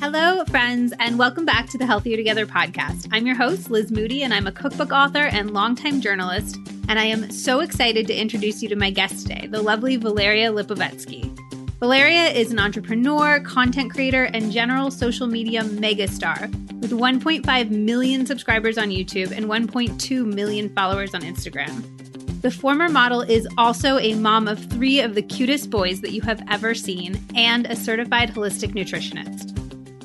Hello, friends, and welcome back to the Healthier Together podcast. I'm your host, Liz Moody, and I'm a cookbook author and longtime journalist. And I am so excited to introduce you to my guest today, the lovely Valeria Lipovetsky. Valeria is an entrepreneur, content creator, and general social media megastar with 1.5 million subscribers on YouTube and 1.2 million followers on Instagram. The former model is also a mom of three of the cutest boys that you have ever seen and a certified holistic nutritionist.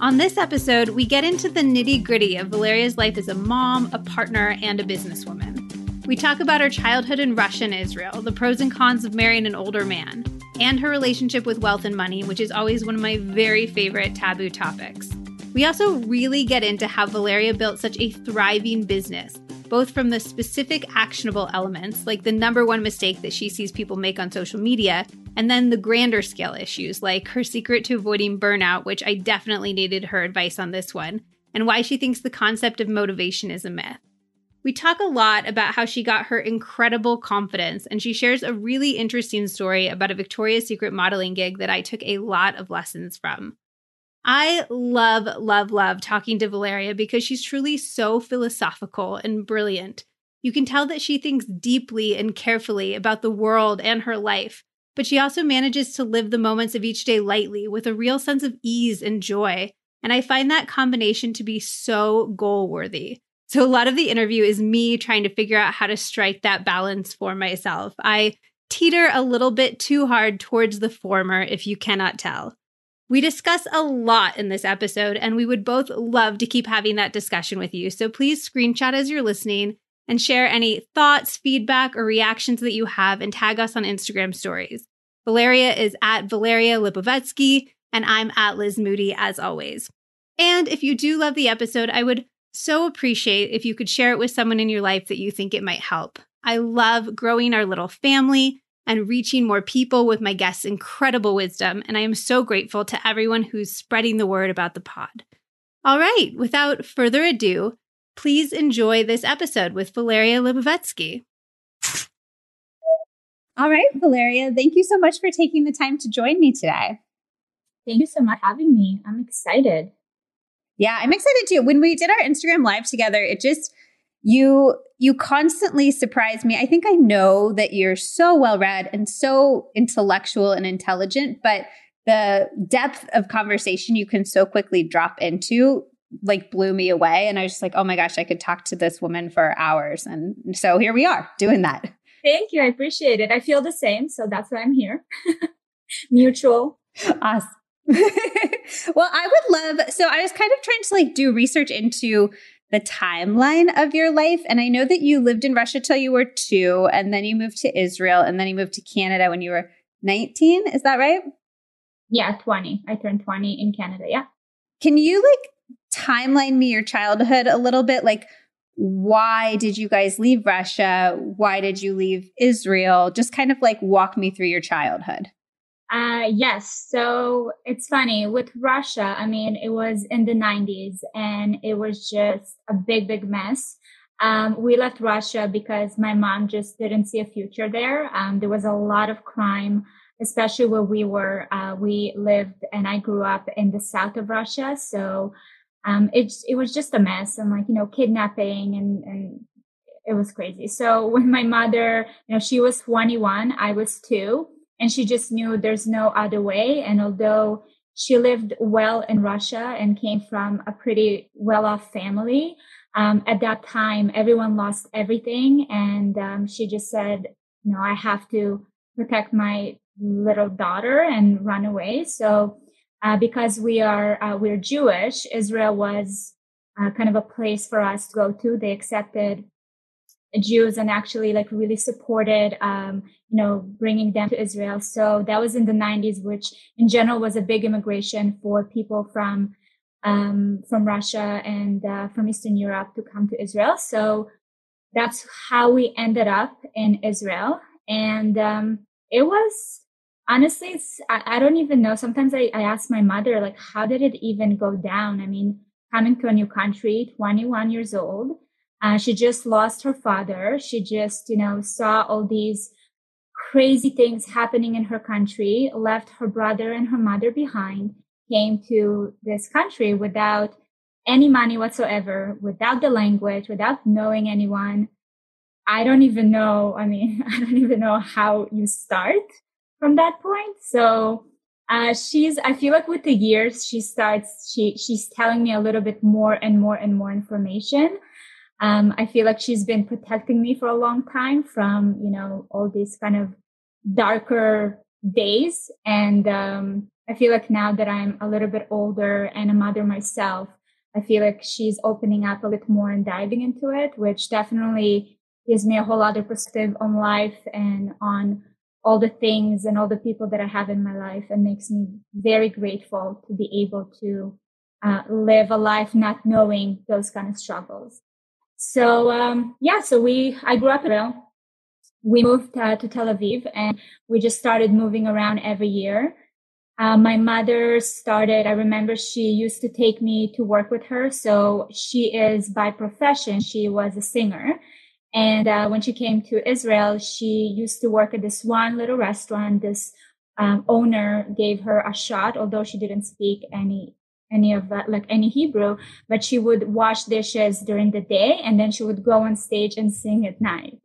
On this episode, we get into the nitty gritty of Valeria's life as a mom, a partner, and a businesswoman. We talk about her childhood in Russia and Israel, the pros and cons of marrying an older man, and her relationship with wealth and money, which is always one of my very favorite taboo topics. We also really get into how Valeria built such a thriving business, both from the specific actionable elements, like the number one mistake that she sees people make on social media, and then the grander scale issues, like her secret to avoiding burnout, which I definitely needed her advice on this one, and why she thinks the concept of motivation is a myth. We talk a lot about how she got her incredible confidence, and she shares a really interesting story about a Victoria's Secret modeling gig that I took a lot of lessons from. I love, love, love talking to Valeria because she's truly so philosophical and brilliant. You can tell that she thinks deeply and carefully about the world and her life, but she also manages to live the moments of each day lightly with a real sense of ease and joy. And I find that combination to be so goal worthy. So, a lot of the interview is me trying to figure out how to strike that balance for myself. I teeter a little bit too hard towards the former, if you cannot tell. We discuss a lot in this episode, and we would both love to keep having that discussion with you. So, please screenshot as you're listening and share any thoughts, feedback, or reactions that you have and tag us on Instagram stories. Valeria is at Valeria Lipovetsky, and I'm at Liz Moody as always. And if you do love the episode, I would so appreciate if you could share it with someone in your life that you think it might help. I love growing our little family and reaching more people with my guests' incredible wisdom, and I am so grateful to everyone who's spreading the word about the pod. All right, without further ado, Please enjoy this episode with Valeria Lipovetsky. All right, Valeria, thank you so much for taking the time to join me today. Thank you so much for having me. I'm excited. Yeah, I'm excited too. When we did our Instagram live together, it just you you constantly surprise me. I think I know that you're so well read and so intellectual and intelligent, but the depth of conversation you can so quickly drop into like blew me away. And I was just like, oh my gosh, I could talk to this woman for hours. And so here we are doing that. Thank you. I appreciate it. I feel the same. So that's why I'm here. Mutual. Awesome. well, I would love, so I was kind of trying to like do research into the timeline of your life. And I know that you lived in Russia till you were two, and then you moved to Israel, and then you moved to Canada when you were 19. Is that right? Yeah, 20. I turned 20 in Canada. Yeah. Can you like timeline me your childhood a little bit? Like, why did you guys leave Russia? Why did you leave Israel? Just kind of like walk me through your childhood. Uh, yes. So it's funny with Russia. I mean, it was in the 90s and it was just a big, big mess. Um, we left Russia because my mom just didn't see a future there. Um, there was a lot of crime, especially where we were. Uh, we lived and I grew up in the south of Russia. So um, it it was just a mess and like you know kidnapping and and it was crazy. So when my mother, you know, she was 21, I was two, and she just knew there's no other way. And although she lived well in Russia and came from a pretty well-off family, um, at that time everyone lost everything, and um, she just said, "You know, I have to protect my little daughter and run away." So uh, because we are uh, we're Jewish, Israel was uh, kind of a place for us to go to. They accepted Jews and actually like really supported, um, you know, bringing them to Israel. So that was in the 90s, which in general was a big immigration for people from um, from Russia and uh, from Eastern Europe to come to Israel. So that's how we ended up in Israel, and um, it was honestly it's I, I, don't even know sometimes I, I ask my mother like how did it even go down i mean coming to a new country 21 years old uh, she just lost her father she just you know saw all these crazy things happening in her country left her brother and her mother behind came to this country without any money whatsoever, without the language, without knowing anyone. I don't even know. I mean, I don't even know how you start from that point. So, uh, she's, I feel like with the years, she starts, she, she's telling me a little bit more and more and more information. Um, I feel like she's been protecting me for a long time from, you know, all these kind of darker days. And, um, I feel like now that I'm a little bit older and a mother myself, I feel like she's opening up a little more and diving into it, which definitely gives me a whole other perspective on life and on all the things and all the people that I have in my life and makes me very grateful to be able to uh, live a life not knowing those kind of struggles. So, um, yeah, so we, I grew up in Israel. We moved uh, to Tel Aviv and we just started moving around every year. Uh, my mother started, I remember she used to take me to work with her. So she is by profession, she was a singer. And uh, when she came to Israel, she used to work at this one little restaurant. This um, owner gave her a shot, although she didn't speak any any of that, like any Hebrew, but she would wash dishes during the day and then she would go on stage and sing at night.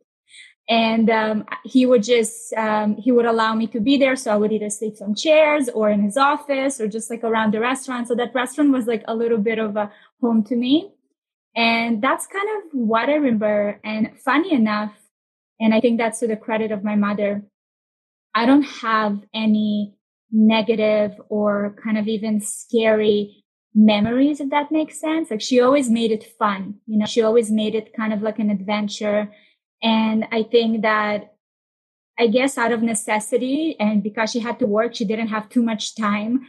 And um, he would just um, he would allow me to be there so i would either sleep on chairs or in his office or just like around the restaurant. So that restaurant was like a little bit of a home to me and that's kind of what i remember. And funny enough and i think that's to the credit of my mother i don't have any negative or kind of even scary memories if that makes sense. Like she always made it fun you know she always made it kind of like an adventure. And I think that I guess out of necessity and because she had to work, she didn't have too much time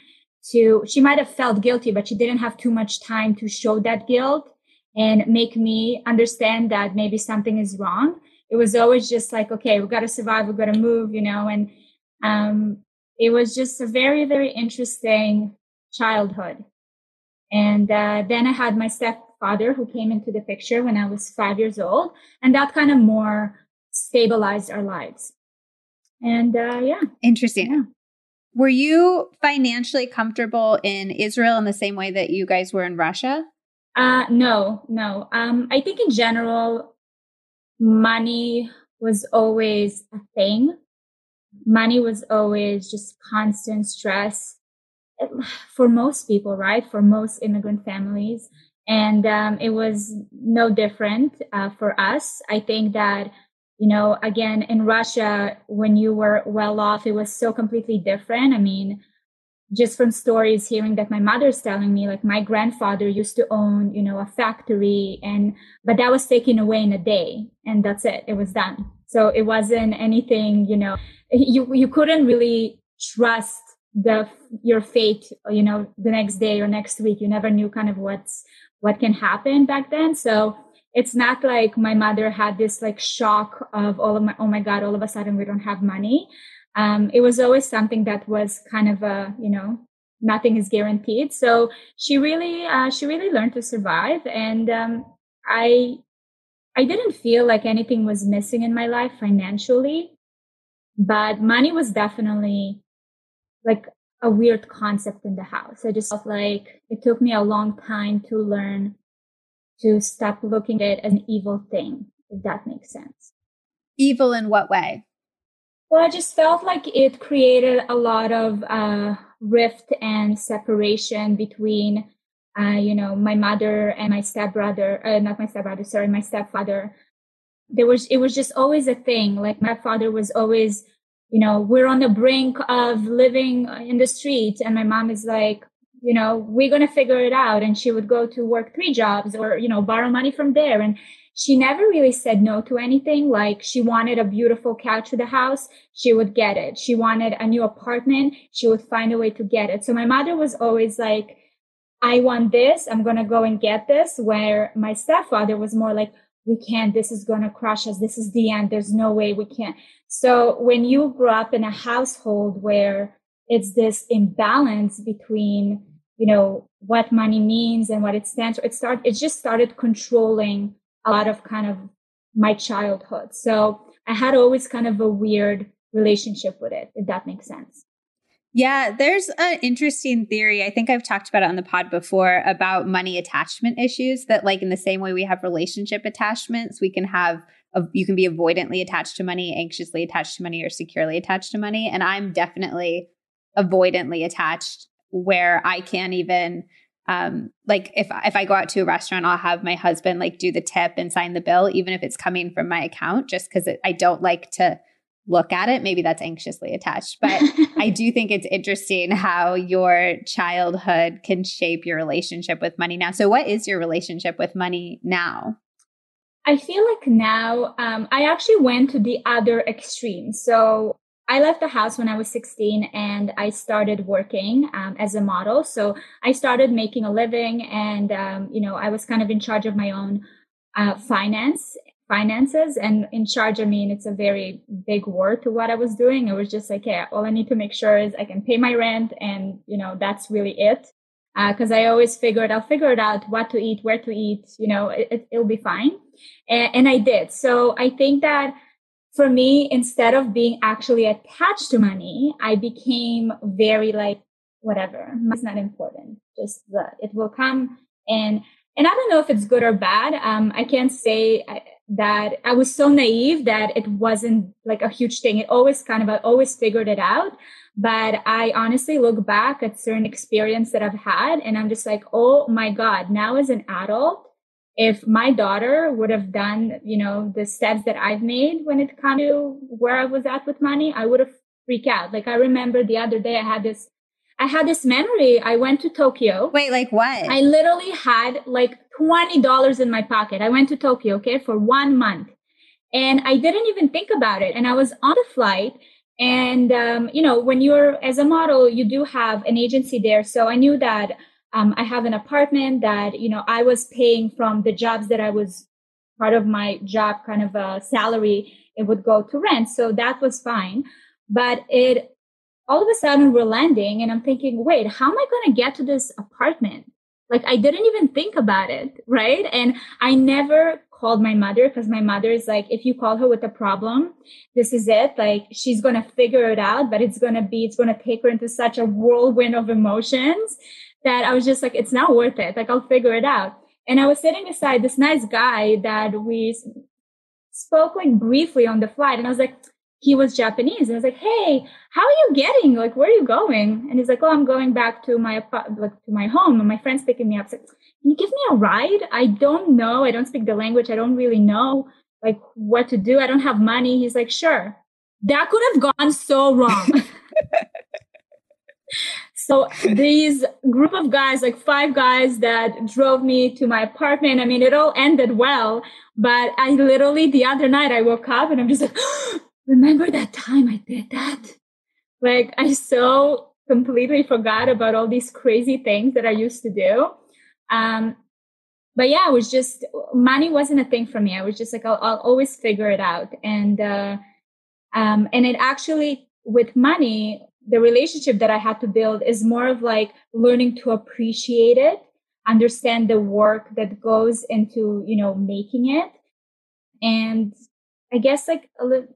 to, she might have felt guilty, but she didn't have too much time to show that guilt and make me understand that maybe something is wrong. It was always just like, okay, we've got to survive. We've got to move, you know, and, um, it was just a very, very interesting childhood. And, uh, then I had my stepfather who came into the picture when I was five years old. And that kind of more stabilized our lives. And uh, yeah. Interesting. Yeah. Were you financially comfortable in Israel in the same way that you guys were in Russia? Uh, no, no. Um, I think in general, money was always a thing. Money was always just constant stress for most people, right? For most immigrant families and um, it was no different uh, for us. I think that you know, again, in Russia, when you were well off, it was so completely different. I mean, just from stories hearing that my mother's telling me, like my grandfather used to own, you know, a factory and, but that was taken away in a day and that's it. It was done. So it wasn't anything, you know, you, you couldn't really trust the, your fate, you know, the next day or next week. You never knew kind of what's, what can happen back then. So it's not like my mother had this like shock of all of my, oh my God, all of a sudden we don't have money. Um, it was always something that was kind of a, you know, nothing is guaranteed. So she really, uh, she really learned to survive. And, um, I, I didn't feel like anything was missing in my life financially, but money was definitely like a weird concept in the house. I just felt like it took me a long time to learn to stop looking at it as an evil thing, if that makes sense. Evil in what way? Well, I just felt like it created a lot of uh, rift and separation between, uh, you know, my mother and my stepbrother, uh, not my stepbrother, sorry, my stepfather. There was, it was just always a thing. Like my father was always you know, we're on the brink of living in the streets. And my mom is like, you know, we're to figure it out. And she would go to work three jobs or, you know, borrow money from there. And she never really said no to anything. Like she wanted a beautiful couch for the house. She would get it. She wanted a new apartment. She would find a way to get it. So my mother was always like, I want this. I'm to go and get this. Where my stepfather was more like, we can't, this is to crush us. This is the end. There's no way we can't. So when you grow up in a household where it's this imbalance between, you know, what money means and what it stands for, it start, it just started controlling a lot of kind of my childhood. So I had always kind of a weird relationship with it, if that makes sense. Yeah, there's an interesting theory. I think I've talked about it on the pod before about money attachment issues that like in the same way we have relationship attachments, we can have a, you can be avoidantly attached to money, anxiously attached to money or securely attached to money, and I'm definitely avoidantly attached where I can't even um like if if I go out to a restaurant I'll have my husband like do the tip and sign the bill even if it's coming from my account just cuz I don't like to look at it. Maybe that's anxiously attached. But I do think it's interesting how your childhood can shape your relationship with money now. So, what is your relationship with money now? I feel like now um, I actually went to the other extreme. So, I left the house when I was 16 and I started working um, as a model. So, I started making a living and, um, you know, I was kind of in charge of my own uh, finance finances. And in charge i mean it's a very big word to what i was doing. It was just like yeah all i need to make sure is i can pay my rent and you know that's really it. Because uh, i always figured i'll figure it out what to eat where to eat you know it, will be fine. And, and i did. So i think that for me instead of being actually attached to money i became very like whatever it's not important just the, it will come and and I don't know if it's good or bad. Um, I can't say uh, that I was so naive that it wasn't like a huge thing. It always kind of, I always figured it out. But I honestly look back at certain experience that I've had and I'm just like, oh my God, now as an adult, if my daughter would have done, you know, the steps that I've made when it comes to where I was at with money, I would have freaked out. Like I remember the other day I had this I had this memory. I went to Tokyo. Wait, like what? I literally had like $20 in my pocket. I went to Tokyo, okay, for one month. And I didn't even think about it. And I was on the flight. And, um, you know, when you're as a model, you do have an agency there. So I knew that um, I have an apartment that, you know, I was paying from the jobs that I was part of my job kind of a salary. It would go to rent. So that was fine. But it all of a sudden we're landing and I'm thinking, wait, how am I going to get to this apartment? Like I didn't even think about it. Right. And I never called my mother because my mother is like, if you call her with a problem, this is it. Like she's going to figure it out, but it's going to be, it's going to take her into such a whirlwind of emotions that I was just like, it's not worth it. Like I'll figure it out. And I was sitting beside this nice guy that we spoke like briefly on the flight. And I was like, he was Japanese. And I was like, Hey, how are you getting? Like, where are you going? And he's like, Oh, I'm going back to my, like, to my home and my friend's picking me up. Like, can you give me a ride? I don't know. I don't speak the language. I don't really know like what to do. I don't have money. He's like, sure. That could have gone so wrong. so these group of guys, like five guys that drove me to my apartment. I mean, it all ended well, but I literally the other night I woke up and I'm just like, remember that time I did that? Like I so completely forgot about all these crazy things that I used to do. Um, but yeah, it was just money wasn't a thing for me. I was just like, I'll, I'll always figure it out. And, uh, um, and it actually with money, the relationship that I had to build is more of like learning to appreciate it, understand the work that goes into, you know, making it. And I guess like a little,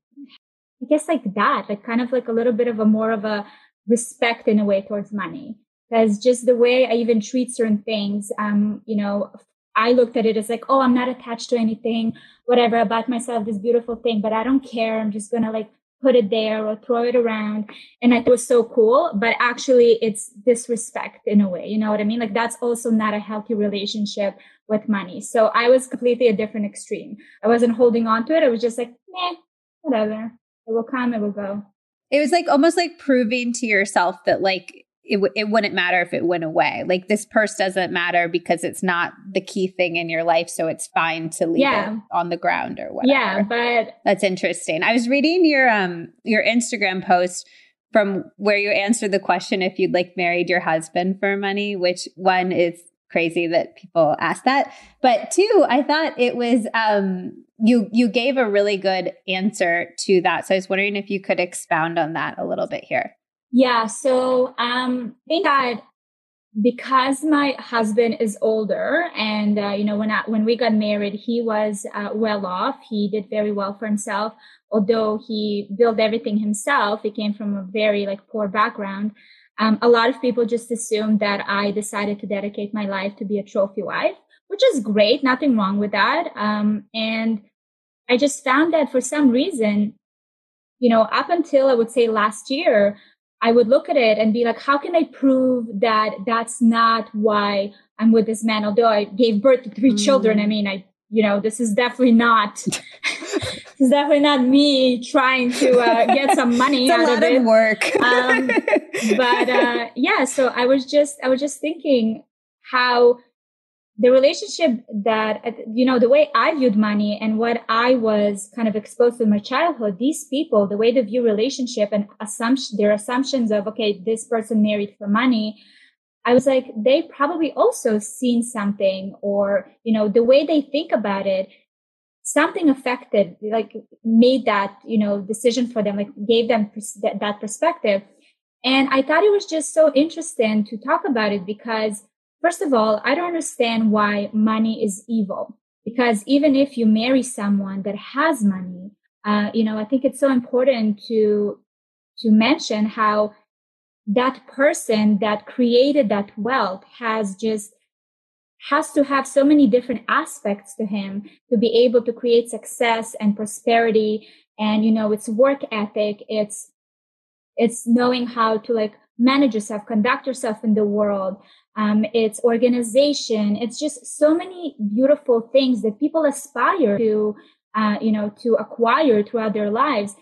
I guess like that, like kind of like a little bit of a more of a respect in a way towards money. Because just the way I even treat certain things, um, you know, I looked at it as like, oh, I'm not attached to anything, whatever, about myself this beautiful thing, but I don't care. I'm just gonna like put it there or throw it around. And it was so cool, but actually it's disrespect in a way. You know what I mean? Like that's also not a healthy relationship with money. So I was completely a different extreme. I wasn't holding on to it. I was just like, meh, whatever. It will come, it will go. It was like almost like proving to yourself that like it, w- it wouldn't matter if it went away. Like this purse doesn't matter because it's not the key thing in your life. So it's fine to leave yeah. it on the ground or whatever. Yeah, but that's interesting. I was reading your um your Instagram post from where you answered the question if you'd like married your husband for money, which one is crazy that people ask that. But two, I thought it was um you you gave a really good answer to that. So I was wondering if you could expound on that a little bit here. Yeah. So um I think that because my husband is older and uh, you know when I, when we got married he was uh, well off. He did very well for himself although he built everything himself. He came from a very like poor background. Um, a lot of people just assume that i decided to dedicate my life to be a trophy wife which is great nothing wrong with that. Um, and i just found that for some reason you know up until i would say last year I would look at it and be like, how can I prove that that's not why I'm with this man? Although I gave birth to three mm. children, I mean, I, you know, this is definitely not, this is definitely not me trying to uh, get some money out of it. work. um, but uh, yeah, so I was just, I was just thinking how the relationship that you know the way i viewed money and what i was kind of exposed to in my childhood these people the way they view relationship and assumption their assumptions of okay this person married for money i was like they probably also seen something or you know the way they think about it something affected like made that you know decision for them like gave them pers- that, that perspective. And i thought it was just so interesting to talk about it because First of all, I don't understand why money is evil. Because even if you marry someone that has money, uh, you know, I think it's so important to to mention how that person that created that wealth has just has to have so many different aspects to him to be able to create success and prosperity and you know it's work ethic it's it's knowing how to like manage yourself conduct yourself in the world um, it's organization. It's just so many beautiful things that people aspire to, uh, you know, to acquire throughout their lives.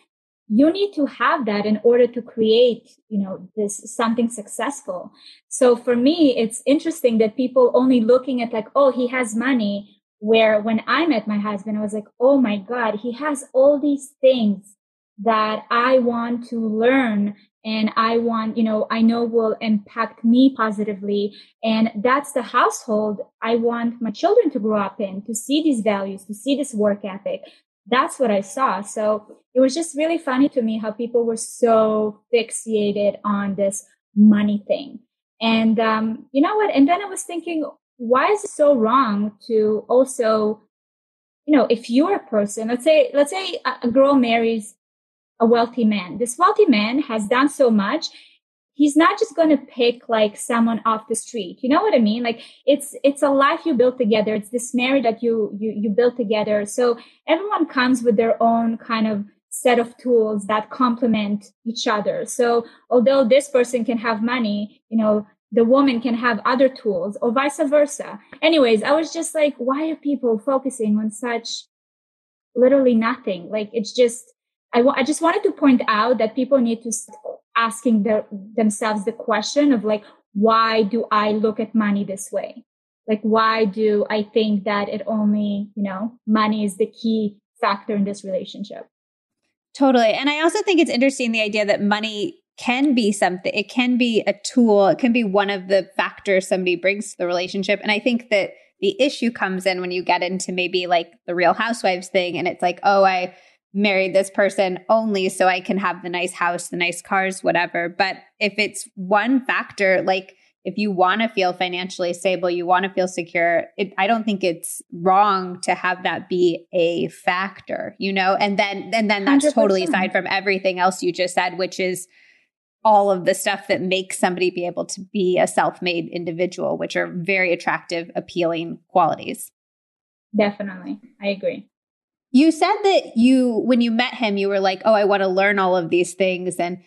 You need to have that in order to create, you know, this something successful. So for me, it's interesting that people only looking at like, oh, he has money. Where when I met my husband, I was like, oh my God, he has all these things that I want to learn and I want, you know, I know will impact me positively. And that's the household I want my children to grow up in, to see these values, to see this work ethic. That's what I saw. So it was just really funny to me how people were so fixated on this money thing. And um, you know what? And then I was thinking, why is it so wrong to also, you know, if you're a person, let's say, let's say a girl marries a wealthy man. This wealthy man has done so much. He's not just going to pick like someone off the street. You know what I mean? Like it's, it's a life you build together. It's this marriage that you, you, you build together. So everyone comes with their own kind of set of tools that complement each other. So although this person can have money, you know, the woman can have other tools or vice versa. Anyways, I was just like, why are people focusing on such literally nothing? Like it's just, I, w- I just wanted to point out that people need to start asking their, themselves the question of like, why do I look at money this way? Like, why do I think that it only, you know, money is the key factor in this relationship? Totally. And I also think it's interesting the idea that money can be something, it can be a tool, it can be one of the factors somebody brings to the relationship. And I think that the issue comes in when you get into maybe like the real housewives thing and it's like, oh, I, married this person only so I can have the nice house, the nice cars, whatever. But if it's one factor, like if you want to feel financially stable, you want to feel secure, it, I don't think it's wrong to have that be a factor, you know? And then, and then that's 100%. totally aside from everything else you just said, which is all of the stuff that makes somebody be able to be a self-made individual, which are very attractive, appealing qualities. Definitely. I agree. You said that you, when you met him, you were like, oh, I want to learn all of these things. And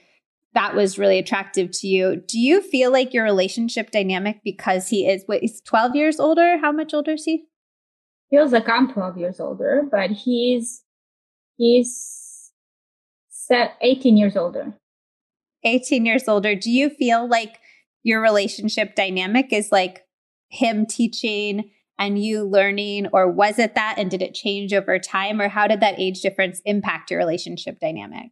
that was really attractive to you. Do you feel like your relationship dynamic because he is, what, he's 12 years older? How much older is he? Feels like I'm 12 years older, but he's, he's 18 years older. 18 years older. Do you feel like your relationship dynamic is like him teaching and you learning, or was it that? And did it change over time, or how did that age difference impact your relationship dynamic?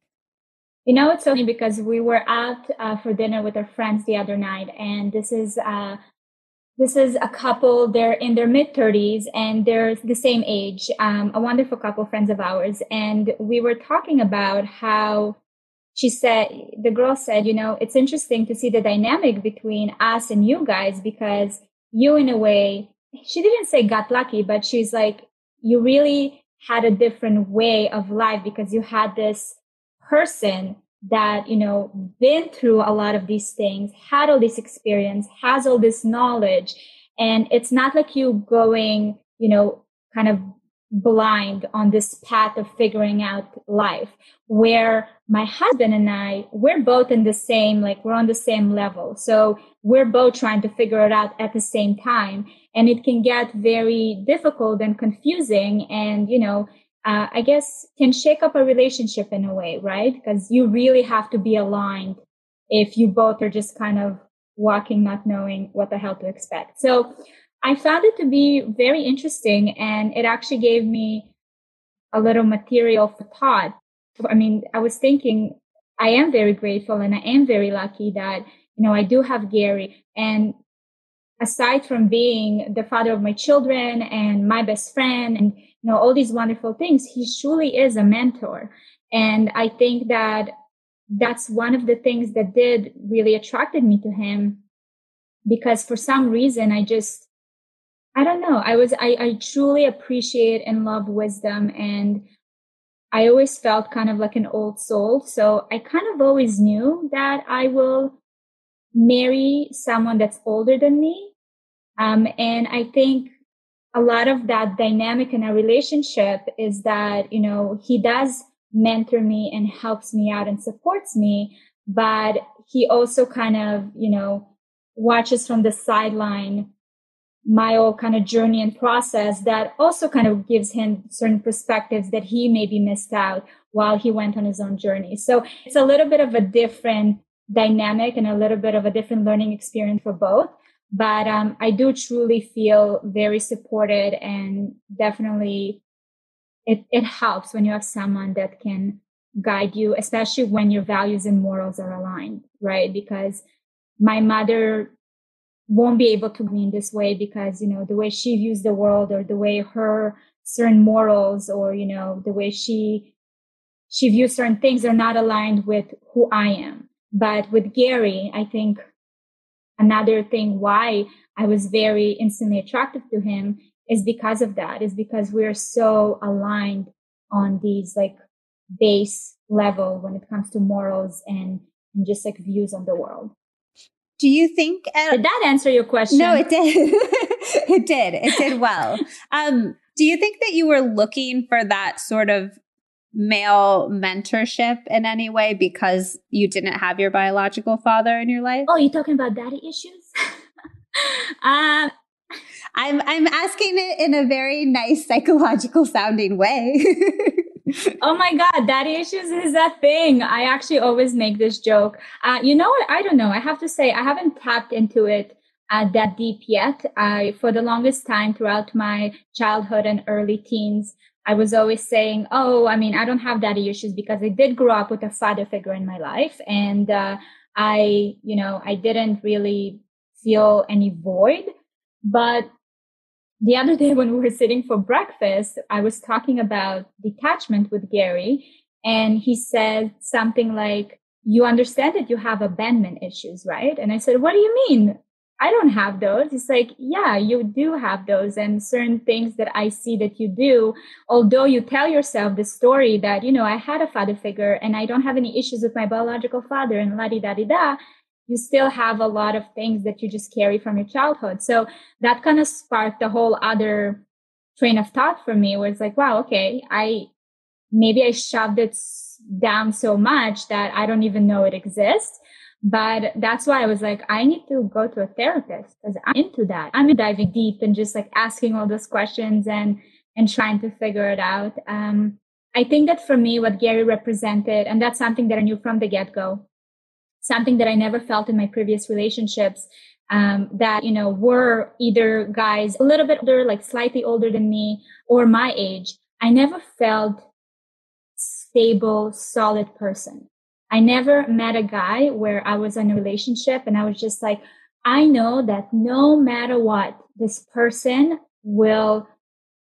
You know, it's funny because we were out uh, for dinner with our friends the other night, and this is uh, this is a couple. They're in their mid thirties, and they're the same age. Um, a wonderful couple, friends of ours, and we were talking about how she said, the girl said, you know, it's interesting to see the dynamic between us and you guys because you, in a way, she didn't say got lucky, but she's like, you really had a different way of life because you had this person that, you know, been through a lot of these things, had all this experience, has all this knowledge. And it's not like you going, you know, kind of blind on this path of figuring out life where my husband and I, we're both in the same, like we're on the same level. So we're both trying to figure it out at the same time. And it can get very difficult and confusing and, you know, uh, I guess can shake up a relationship in a way, right? Because you really have to be aligned if you both are just kind of walking, not knowing what the hell to expect. So I found it to be very interesting and it actually gave me a little material for thought. I mean, I was thinking I am very grateful and I am very lucky that, you know, I do have Gary and aside from being the father of my children and my best friend and, you know, all these wonderful things, he truly is a mentor. And I think that that's one of the things that did really attracted me to him because for some reason I just I don't know. I was, I, I truly appreciate and love wisdom. And I always felt kind of like an old soul. So I kind of always knew that I will marry someone that's older than me. Um, and I think a lot of that dynamic in a relationship is that, you know, he does mentor me and helps me out and supports me, but he also kind of, you know, watches from the sideline my own kind of journey and process that also kind of gives him certain perspectives that he maybe missed out while he went on his own journey. So it's a little bit of a different dynamic and a little bit of a different learning experience for both. But um, I do truly feel very supported and definitely it, it helps when you have someone that can guide you, especially when your values and morals are aligned, right? Because my mother won't be able to be in this way because you know the way she views the world or the way her certain morals or you know the way she she views certain things are not aligned with who I am. But with Gary, I think another thing why I was very instantly attracted to him is because of that, is because we're so aligned on these like base level when it comes to morals and, and just like views on the world. Do you think uh, did that answer your question? No, it did. it did. It did well. Um, do you think that you were looking for that sort of male mentorship in any way because you didn't have your biological father in your life? Oh, you talking about daddy issues? um, I'm I'm asking it in a very nice psychological sounding way. oh my God, daddy issues is a thing. I actually always make this joke. Uh, you know what? I don't know. I have to say, I haven't tapped into it uh, that deep yet. I, for the longest time throughout my childhood and early teens, I was always saying, Oh, I mean, I don't have daddy issues because I did grow up with a father figure in my life. And, uh, I, you know, I didn't really feel any void, but the other day when we were sitting for breakfast, I was talking about detachment with Gary and he said something like, you understand that you have abandonment issues, right? And I said, what do you mean? I don't have those. It's like, yeah, you do have those and certain things that I see that you do. Although you tell yourself the story that, you know, I had a father figure and I don't have any issues with my biological father and la di da di da you still have a lot of things that you just carry from your childhood. So that kind of sparked a whole other train of thought for me where it's like, wow, okay, I maybe I shoved it down so much that I don't even know it exists. But that's why I was like, I need to go to a therapist because I'm into that. I'm diving deep and just like asking all those questions and, and trying to figure it out. Um, I think that for me, what Gary represented, and that's something that I knew from the get go, something that I never felt in my previous relationships. Um, that, you know, were either guys a little bit older, like slightly older than me or my age. I never felt stable, solid person. I never met a guy where I was in a relationship and I was just like, I know that no matter what, this person will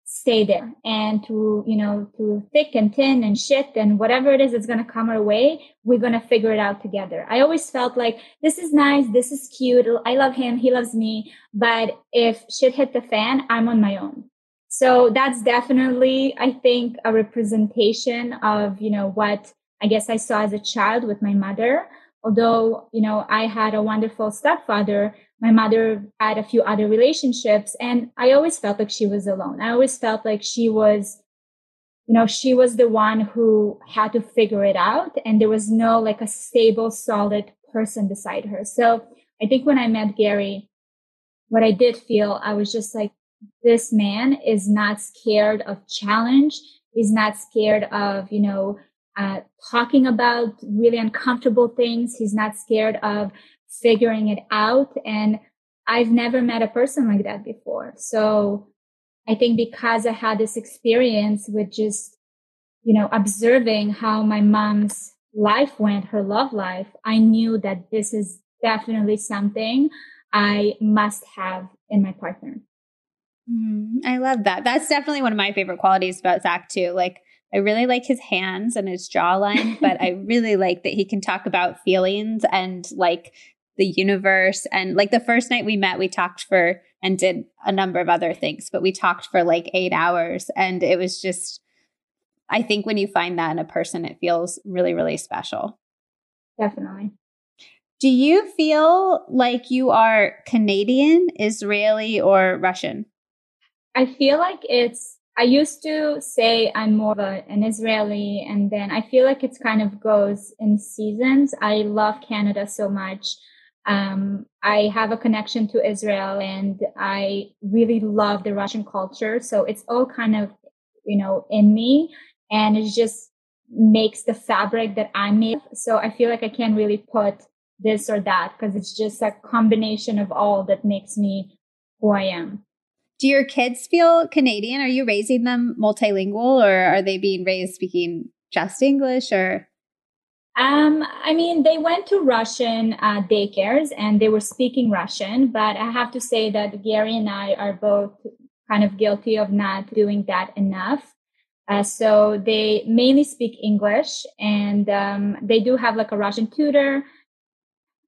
stay there and to, you know, to thick and thin and shit and whatever it is that's going to come our way, we're going to figure it out together. I always felt like this is nice. This is cute. I love him. He loves me. But if shit hit the fan, I'm on my own. So that's definitely, I think, a representation of, you know, what I guess I saw as a child with my mother. Although, you know, I had a wonderful stepfather, my mother had a few other relationships and I always felt like she was alone. I always felt like she was, you know, she was the one who had to figure it out and there was no like a stable, solid person beside her. So I think when I met Gary, what I did feel, I was just like, this man is not scared of challenge. He's not scared of, you know, uh, talking about really uncomfortable things. He's not scared of figuring it out. And I've never met a person like that before. So I think because I had this experience with just, you know, observing how my mom's life went, her love life, I knew that this is definitely something I must have in my partner. Mm, I love that. That's definitely one of my favorite qualities about Zach too. Like I really like his hands and his jawline, but I really like that he can talk about feelings and like the universe. And like the first night we met, we talked for and did a number of other things, but we talked for like eight hours. And it was just, I think when you find that in a person, it feels really, really special. Definitely. Do you feel like you are Canadian, Israeli, or Russian? I feel like it's I used to say I'm more of a, an Israeli, and then I feel like it kind of goes in seasons. I love Canada so much. Um, I have a connection to Israel, and I really love the Russian culture. So it's all kind of, you know, in me, and it just makes the fabric that I'm made. So I feel like I can't really put this or that because it's just a combination of all that makes me who I am. Do your kids feel Canadian? Are you raising them multilingual or are they being raised speaking just English or? Um, I mean, they went to Russian uh, daycares and they were speaking Russian, but I have to say that Gary and I are both kind of guilty of not doing that enough. Uh, so they mainly speak English and um, they do have like a Russian tutor.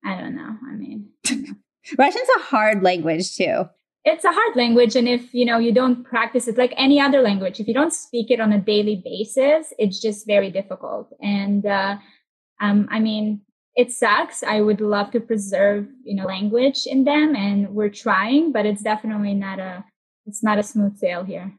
I don't know. I mean, Russian's a hard language too it's a hard language and if you know you don't practice it like any other language if you don't speak it on a daily basis it's just very difficult. And uh, um, i mean it sucks. I would love to preserve you know language in them and we're trying but it's definitely not a it's not a smooth sail here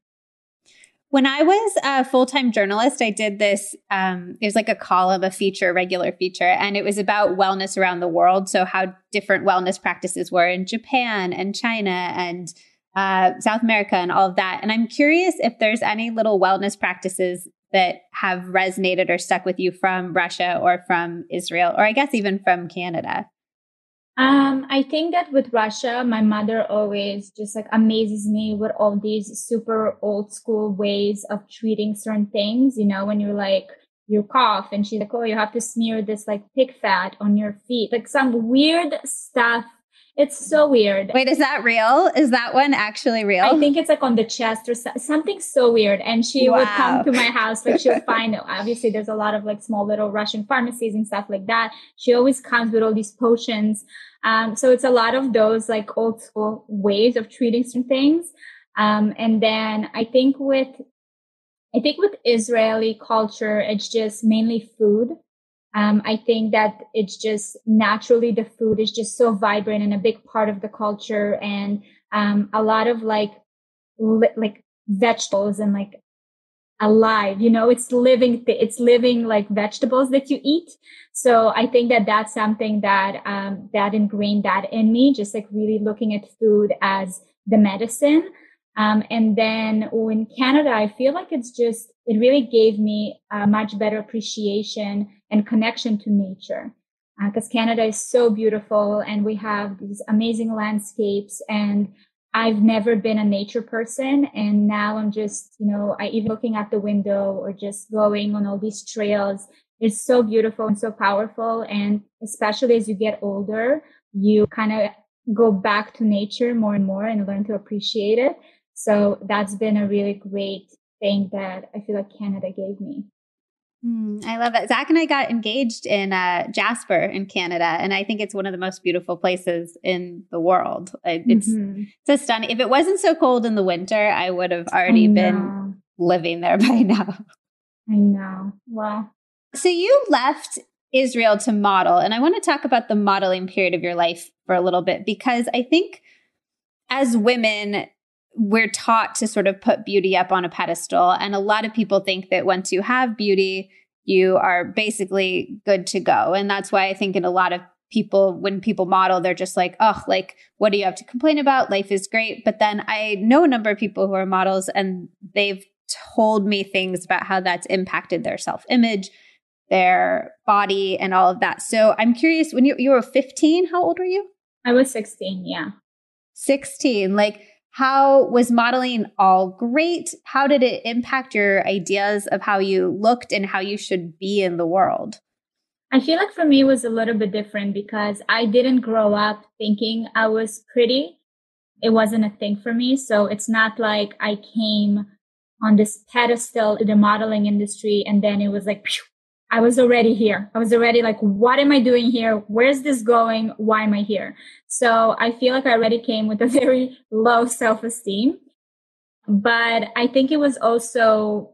when I was a full time journalist, I did this. Um, it was like a column, a feature, a regular feature, and it was about wellness around the world. So, how different wellness practices were in Japan and China and uh, South America and all of that. And I'm curious if there's any little wellness practices that have resonated or stuck with you from Russia or from Israel, or I guess even from Canada. Um, I think that with Russia, my mother always just like amazes me with all these super old school ways of treating certain things. You know, when you're like, you cough and she's like, oh, you have to smear this like pig fat on your feet, like some weird stuff it's so weird. Wait, is that real? Is that one actually real? I think it's like on the chest or so- something so weird. And she wow. would come to my house, like she'll find, obviously there's a lot of like small little Russian pharmacies and stuff like that. She always comes with all these potions. Um, so it's a lot of those like old school ways of treating some things. Um, and then I think with, I think with Israeli culture, it's just mainly food. Um, I think that it's just naturally the food is just so vibrant and a big part of the culture and um, a lot of like li- like vegetables and like alive you know it's living th- it's living like vegetables that you eat. So i think that that's something that um, that ingrained that in me just like really looking at food as the medicine um, and then in canada i feel like it's just it really gave me a much better appreciation and connection to nature because uh, Canada is so beautiful and we have these amazing landscapes and I've never been a nature person and now I'm just, you know, I even looking at the window or just going on all these trails. It's so beautiful and so powerful. And especially as you get older, you kind of go back to nature more and more and learn to appreciate it. So that's been a really great thing that I feel like Canada gave me. Mm, I love that. Zach and I got engaged in uh, Jasper in Canada, and I think it's one of the most beautiful places in the world. It's mm-hmm. it's stunning. If it wasn't so cold in the winter, I would have already been living there by now. I know. Well, so you left Israel to model, and I want to talk about the modeling period of your life for a little bit because I think as women, we're taught to sort of put beauty up on a pedestal. And a lot of people think that once you have beauty, you are basically good to go. And that's why I think in a lot of people, when people model, they're just like, oh, like, what do you have to complain about? Life is great. But then I know a number of people who are models and they've told me things about how that's impacted their self image, their body, and all of that. So I'm curious when you, you were 15, how old were you? I was 16, yeah. 16. Like, how was modeling all great? How did it impact your ideas of how you looked and how you should be in the world? I feel like for me it was a little bit different because I didn't grow up thinking I was pretty. It wasn't a thing for me. So it's not like I came on this pedestal in the modeling industry and then it was like, phew, I was already here. I was already like, what am I doing here? Where's this going? Why am I here? So I feel like I already came with a very low self esteem. But I think it was also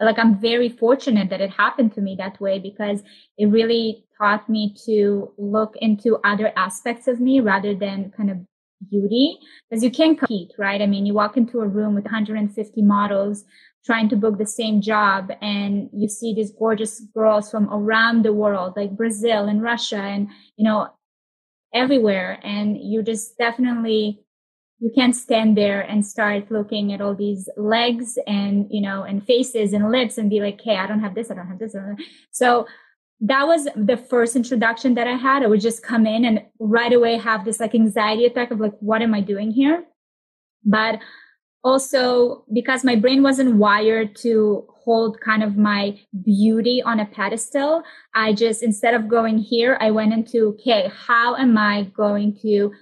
like I'm very fortunate that it happened to me that way because it really taught me to look into other aspects of me rather than kind of beauty because you can't compete, right? I mean, you walk into a room with 150 models trying to book the same job and you see these gorgeous girls from around the world like brazil and russia and you know everywhere. And you just definitely you can't stand there and start looking at all these legs and you know and faces and lips and be like hey i don't have this i don't have this so that was the first introduction that i had. I would just come in and right away have this like anxiety attack of like what am i doing here? But also because my brain wasn't wired to hold kind of my beauty on a pedestal i just instead of going here i went into okay how am i going to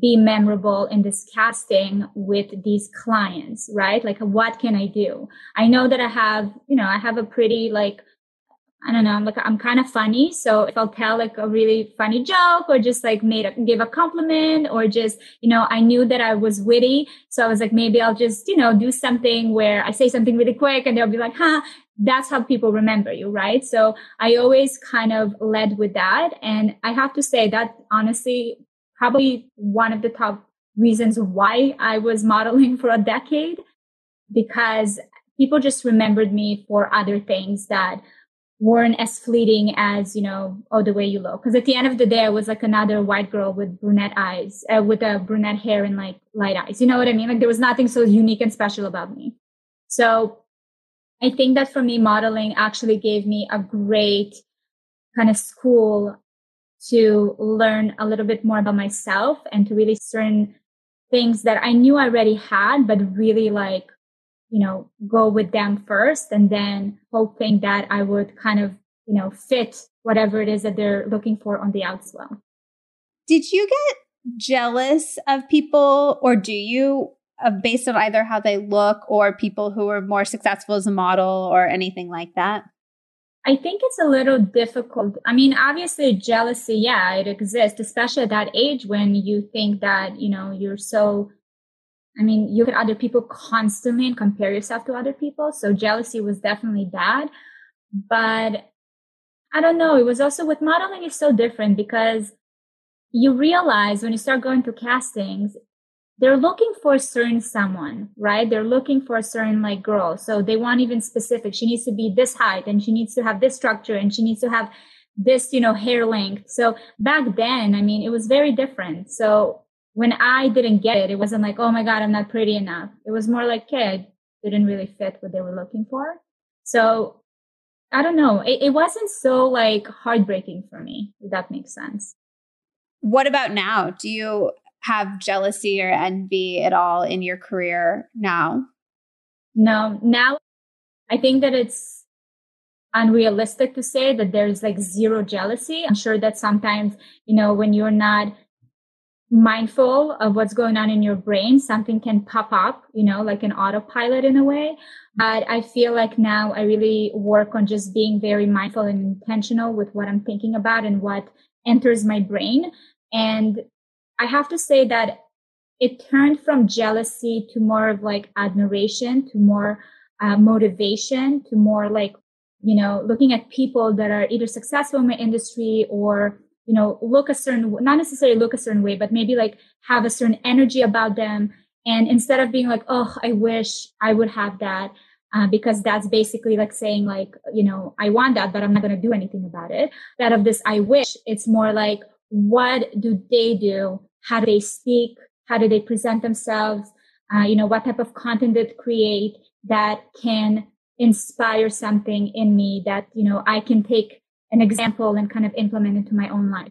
be memorable in this casting with these clients right? Like what can i do? I know that i have you know i have a pretty like I don't know, I'm like I'm kind of funny. So if I'll tell like a really funny joke or just like made a, give a compliment or just, you know, I knew that I was witty. So I was like, maybe I'll just, you know, do something where I say something really quick and they'll be like, huh, that's how people remember you, right? So I always kind of led with that. And I have to say that honestly, probably one of the top reasons why I was modeling for a decade because people just remembered me for other things that weren't as fleeting as you know oh the way you look. Because at the end of the day i was like another white girl with brunette eyes uh, with a brunette hair and like light eyes. You know what i mean? Like there was nothing so unique and special about me. So i think that for me modeling actually gave me a great kind of school to learn a little bit more about myself and to really certain things that i knew i already had but really like you know, go with them first and then hoping that I would kind of, you know, fit whatever it is that they're looking for on the outswell. Did you get jealous of people or do you uh, based on either how they look or people who are more successful as a model or anything like that? I think it's a little difficult. I mean, obviously jealousy, yeah, it exists, especially at that age when you think that, you know, you're so I mean, you look at other people constantly and compare yourself to other people. So jealousy was definitely bad. But I don't know. It was also with modeling is so different because you realize when you start going to castings, they're looking for a certain someone, right? They're looking for a certain like girl. So they want even specific. She needs to be this height and she needs to have this structure and she needs to have this, you know, hair length. So back then, I mean, it was very different. So when I didn't get it, it wasn't like, oh my God, I'm not pretty enough. It was more like, okay, I didn't really fit what they were looking for. So I don't know. It, it wasn't so like heartbreaking for me, if that makes sense. What about now? Do you have jealousy or envy at all in your career now? No, now I think that it's unrealistic to say that there's like zero jealousy. I'm sure that sometimes, you know, when you're not mindful of what's going on in your brain, something can pop up, you know, like an autopilot in a way. But I feel like now I really work on just being very mindful and intentional with what I'm thinking about and what enters my brain. And I have to say that it turned from jealousy to more of like admiration to more uh, motivation to more like, you know, looking at people that are either successful in my industry or you know, look a certain, not necessarily look a certain way, but maybe like have a certain energy about them. And instead of being like, oh, I wish I would have that, uh, because that's basically like saying like, you know, I want that, but I'm not going to do anything about it. That of this, I wish it's more like, what do they do? How do they speak? How do they present themselves? Uh, you know, what type of content they create that can inspire something in me that, you know, I can take an example and kind of implement into my own life.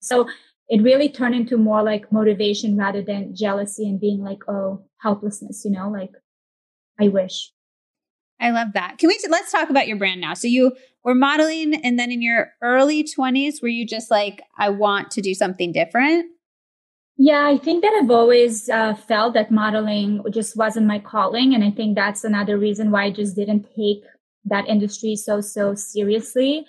So it really turned into more like motivation rather than jealousy and being like, oh, helplessness, you know, like I wish. I love that. Can we let's talk about your brand now? So you were modeling and then in your early 20s were you just like I want to do something different? Yeah, I think that I've always uh, felt that modeling just wasn't my calling and I think that's another reason why I just didn't take that industry so so seriously.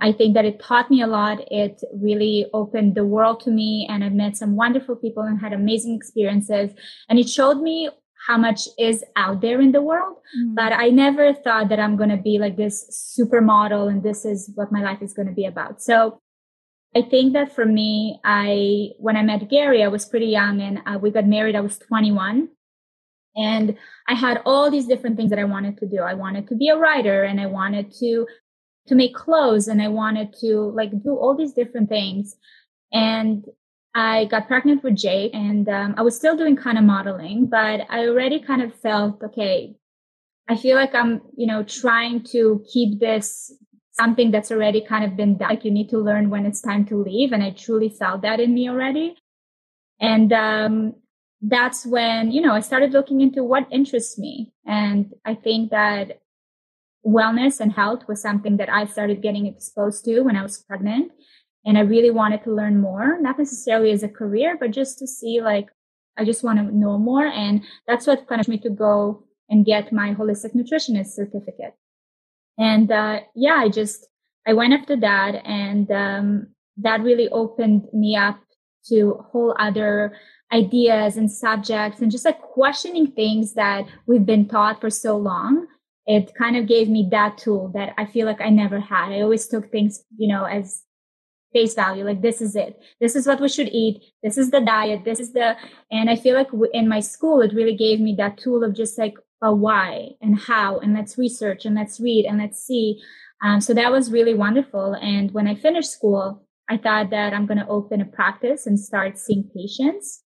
I think that it taught me a lot. It really opened the world to me and I met some wonderful people and had amazing experiences. And it showed me how much is out there in the world. Mm. But I never thought that I'm going to be like this supermodel and this is what my life is going to be about. So I think that for me, I, when I met Gary, I was pretty young and uh, we got married. I was 21 and I had all these different things that I wanted to do. I wanted to be a writer and I wanted to to make clothes and I wanted to like do all these different things. And I got pregnant with Jake and um, I was still doing kind of modeling, but I already kind of felt, okay, I feel like I'm, you know, trying to keep this something that's already kind of been done. Like you need to learn when it's time to leave. And I truly felt that in me already. And, um, that's when, you know, I started looking into what interests me. And I think that wellness and health was something that I started getting exposed to when I was pregnant. And I really wanted to learn more, not necessarily as a career, but just to see like, I just want to know more. And that's what pushed me to go and get my holistic nutritionist certificate. And, uh, yeah, I just, I went after that and, um, that really opened me up to whole other ideas and subjects and just like questioning things that we've been taught for so long it kind of gave me that tool that I feel like I never had. I always took things, you know, as face value. Like this is it. This is what we should eat. This is the diet. This is the, and I feel like in my school, it really gave me that tool of just like a why and how, and let's research and let's read and let's see. Um, so that was really wonderful. And when I finished school, I thought that I'm going to open a practice and start seeing patients.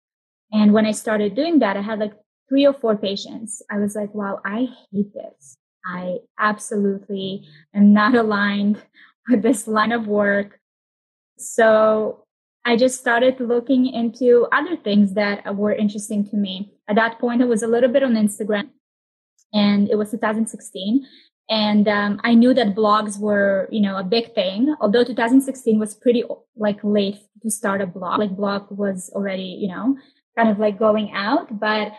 And when I started doing that, I had like three or four patients. I was like, wow, I hate this. I absolutely am not aligned with this line of work. So I just started looking into other things that were interesting to me. At that point, I was a little bit on Instagram and it was 2016. And um, I knew that blogs were, you know, a big thing. Although 2016 was pretty like late to start a blog, like blog was already, you know, kind of like going out. But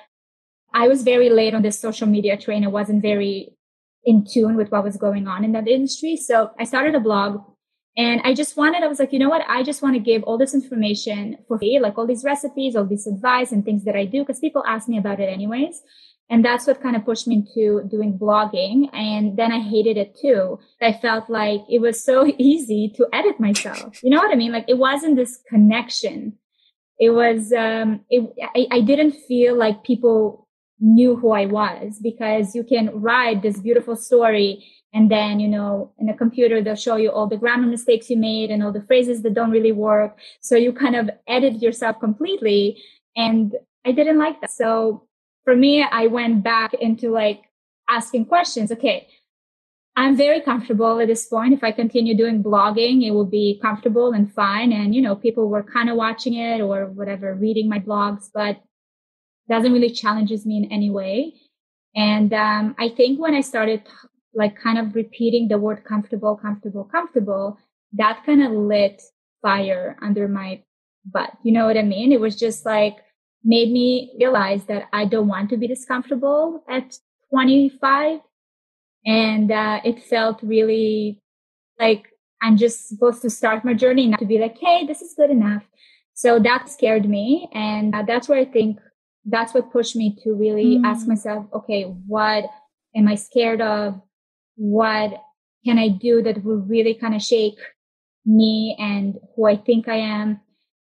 I was very late on this social media train. I wasn't very in tune with what was going on in that industry. So I started a blog and I just wanted, I was like, you know what? I just want to give all this information for free, like all these recipes, all this advice and things that I do, because people ask me about it anyways. And that's what kind of pushed me into doing blogging. And then I hated it too. I felt like it was so easy to edit myself. You know what I mean? Like it wasn't this connection. It was, um, it, I, I didn't feel like people knew who I was because you can write this beautiful story and then, you know, in a computer, they'll show you all the grammar mistakes you made and all the phrases that don't really work. So you kind of edit yourself completely. And I didn't like that. So for me, I went back into like asking questions. Okay. I'm very comfortable at this point. If I continue doing blogging, it will be comfortable and fine. And, you know, people were kind of watching it or whatever, reading my blogs, but doesn't really challenges me in any way. And um, I think when I started like kind of repeating the word comfortable, comfortable, comfortable, that kind of lit fire under my butt. you know what I mean? It was just like made me realize that I don't want to be this comfortable at 25. And uh, it felt really like I'm just supposed to start my journey, not to be like, hey, this is good enough. So that scared me. And uh, that's where I think that's what pushed me to really mm. ask myself, okay, what am I scared of? What can I do that will really kind of shake me and who I think I am?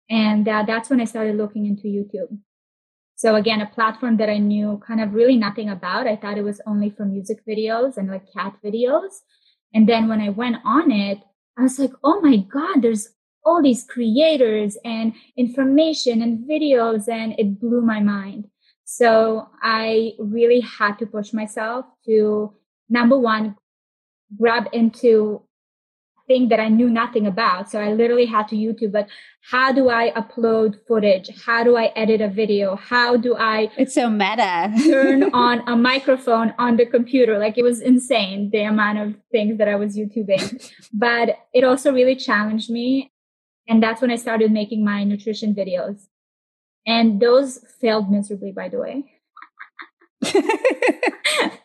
And uh, that's when I started looking into YouTube. So again, a platform that I knew kind of really nothing about. I thought it was only for music videos and like cat videos. And then when I went on it, I was like, oh my God, there's all these creators and information and videos. And it blew my mind. So I really had to push myself to number one, grab into thing that I knew nothing about. So I literally had to YouTube, but how do I upload footage? How do I edit a video? How do I? It's so meta. turn on a microphone on the computer. Like it was insane the amount of things that I was YouTubing, but it also really challenged me. And that's when I started making my nutrition videos. And those failed miserably, by the way.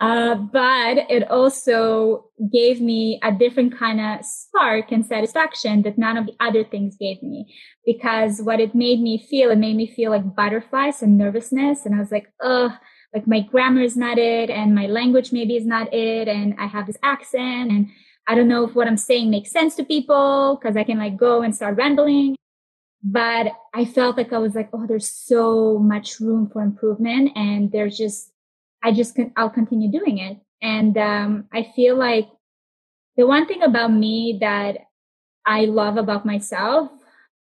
Uh, but it also gave me a different kind of spark and satisfaction that none of the other things gave me. Because what it made me feel, it made me feel like butterflies and nervousness. And I was like, ugh, like my grammar is not it, and my language maybe is not it, and I have this accent, and I don't know if what I'm saying makes sense to people because I can like go and start rambling. But I felt like I was like, oh, there's so much room for improvement, and there's just I just can, I'll continue doing it. And um, I feel like the one thing about me that I love about myself,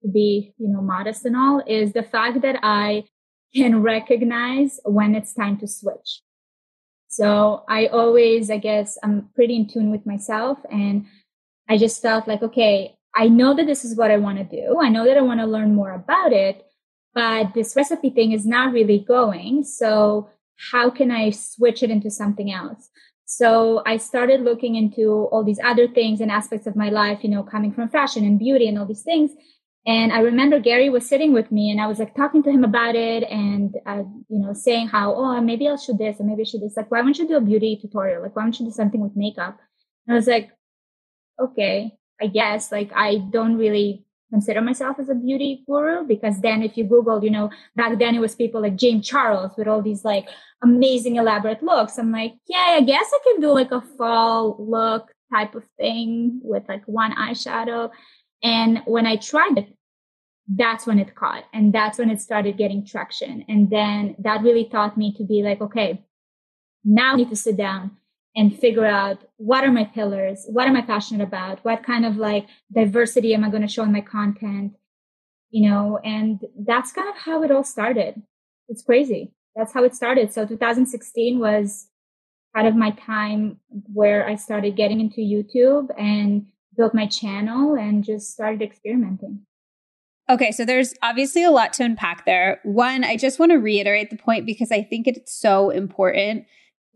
to be you know modest and all, is the fact that I can recognize when it's time to switch. So I always, I guess, I'm pretty in tune with myself, and I just felt like, okay, I know that this is what I want to do. I know that I want to learn more about it, but this recipe thing is not really going. So how can I switch it into something else? So I started looking into all these other things and aspects of my life, you know, coming from fashion and beauty and all these things. And I remember Gary was sitting with me and I was like talking to him about it and, uh, you know, saying how, oh, maybe I'll shoot this and maybe I should this. Like, why don't you do a beauty tutorial? Like, why don't you do something with makeup? And I was like, okay, I guess like I don't really consider myself as a beauty guru because then if you google you know back then it was people like james charles with all these like amazing elaborate looks i'm like yeah i guess i can do like a fall look type of thing with like one eyeshadow and when i tried it that's when it caught and that's when it started getting traction and then that really taught me to be like okay now i need to sit down and figure out what are my pillars, what am I passionate about, what kind of like diversity am I going to show in my content, you know, and that's kind of how it all started. It's crazy. That's how it started. So 2016 was part of my time where I started getting into YouTube and built my channel and just started experimenting. Okay, so there's obviously a lot to unpack there. One, I just want to reiterate the point because I think it's so important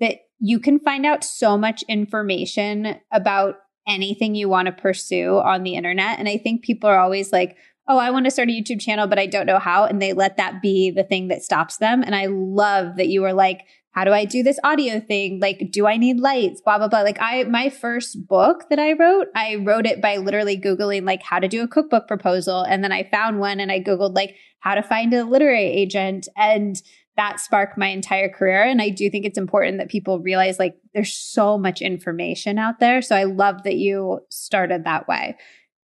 that you can find out so much information about anything you want to pursue on the internet. And I think people are always like, oh, I want to start a YouTube channel, but I don't know how. And they let that be the thing that stops them. And I love that you were like, how do I do this audio thing? Like, do I need lights? Blah, blah, blah. Like, I, my first book that I wrote, I wrote it by literally Googling like how to do a cookbook proposal. And then I found one and I Googled like how to find a literary agent. And that sparked my entire career. And I do think it's important that people realize like there's so much information out there. So I love that you started that way.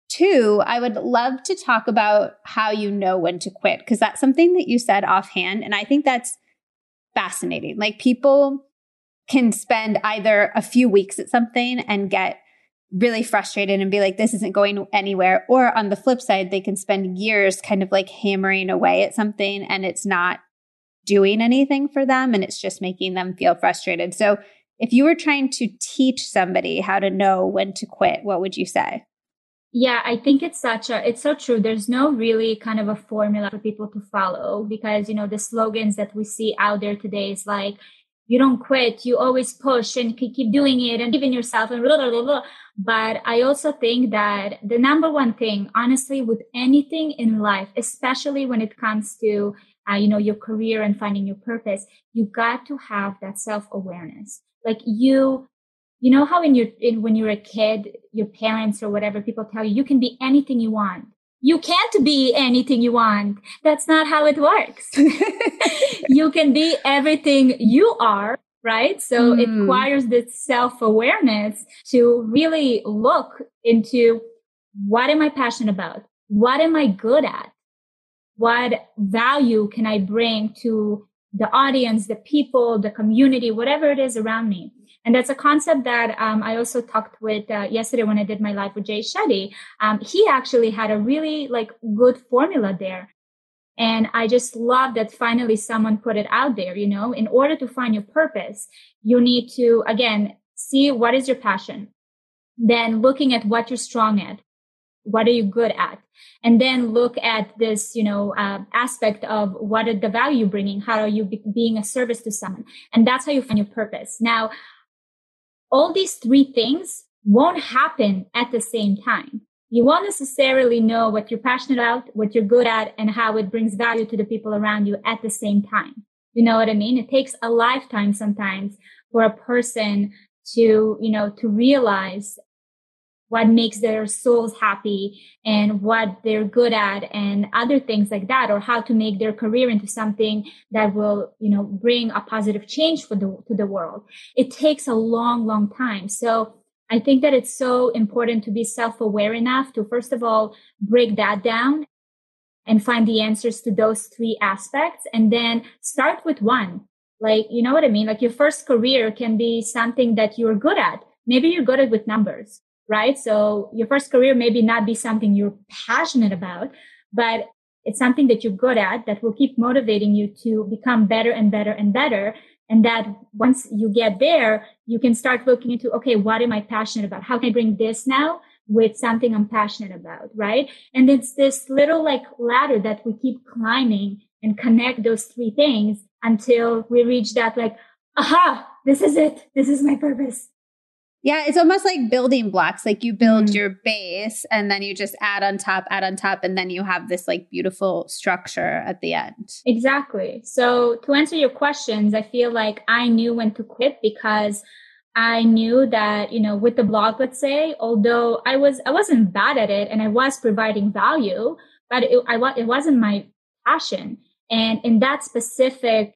Two, I would love to talk about how you know when to quit, because that's something that you said offhand. And I think that's fascinating. Like people can spend either a few weeks at something and get really frustrated and be like, this isn't going anywhere. Or on the flip side, they can spend years kind of like hammering away at something and it's not doing anything for them and it's just making them feel frustrated. So, if you were trying to teach somebody how to know when to quit, what would you say? Yeah, I think it's such a it's so true. There's no really kind of a formula for people to follow because you know the slogans that we see out there today is like you don't quit. You always push and keep doing it and giving yourself and blah, blah, blah, blah. But I also think that the number one thing, honestly, with anything in life, especially when it comes to, uh, you know, your career and finding your purpose, you got to have that self awareness. Like you, you know how in your, in, when you're a kid, your parents or whatever people tell you, you can be anything you want you can't be anything you want. That's not how it works. you can be everything you are, right? So mm. it hmm. requires this self awareness to really look into what am I passionate about? What am I good at? What value can I bring to the audience, the people, the community, whatever it is around me? And that's a concept that um, I also talked with uh, yesterday when I did my live with Jay Shetty. Um, he actually had a really like good formula there. And I just love that finally someone put it out there, you know, in order to find your purpose, you need to, again, see what is your passion. Then looking at what you're strong at. What are you good at? And then look at this, you know, uh, aspect of what are the value you're bringing? How are you be- being a service to someone? And that's how you find your purpose. Now, all these three things won't happen at the same time. You won't necessarily know what you're passionate about, what you're good at, and how it brings value to the people around you at the same time. You know what I mean? It takes a lifetime sometimes for a person to, you know, to realize what makes their souls happy and what they're good at and other things like that or how to make their career into something that will you know bring a positive change for the to the world. It takes a long long time. So i think that it's so important to be self-aware enough to first of all break that down and find the answers to those three aspects and then start with one. Like you know what i mean? Like your first career can be something that you're good at. Maybe you're good at with numbers right? So your first career maybe not be something you're passionate about, but it's something that you're good at that will keep motivating you to become better and better and better. And that once you get there, you can start looking into, okay, what am I passionate about? How can I bring this now with something I'm passionate about? Right. And it's this little like ladder that we keep climbing and connect those three things until we reach that like, aha, this is it. This is my purpose. Yeah, it's almost like building blocks. Like you build mm. your base and then you just add on top, add on top, and then you have this like beautiful structure at the end. Exactly. So to answer your questions, I feel like I knew when to quit because I knew that, you know, with the blog, let's say, although I was, I wasn't bad at it and I was providing value, but it, I, it wasn't my passion. And in that specific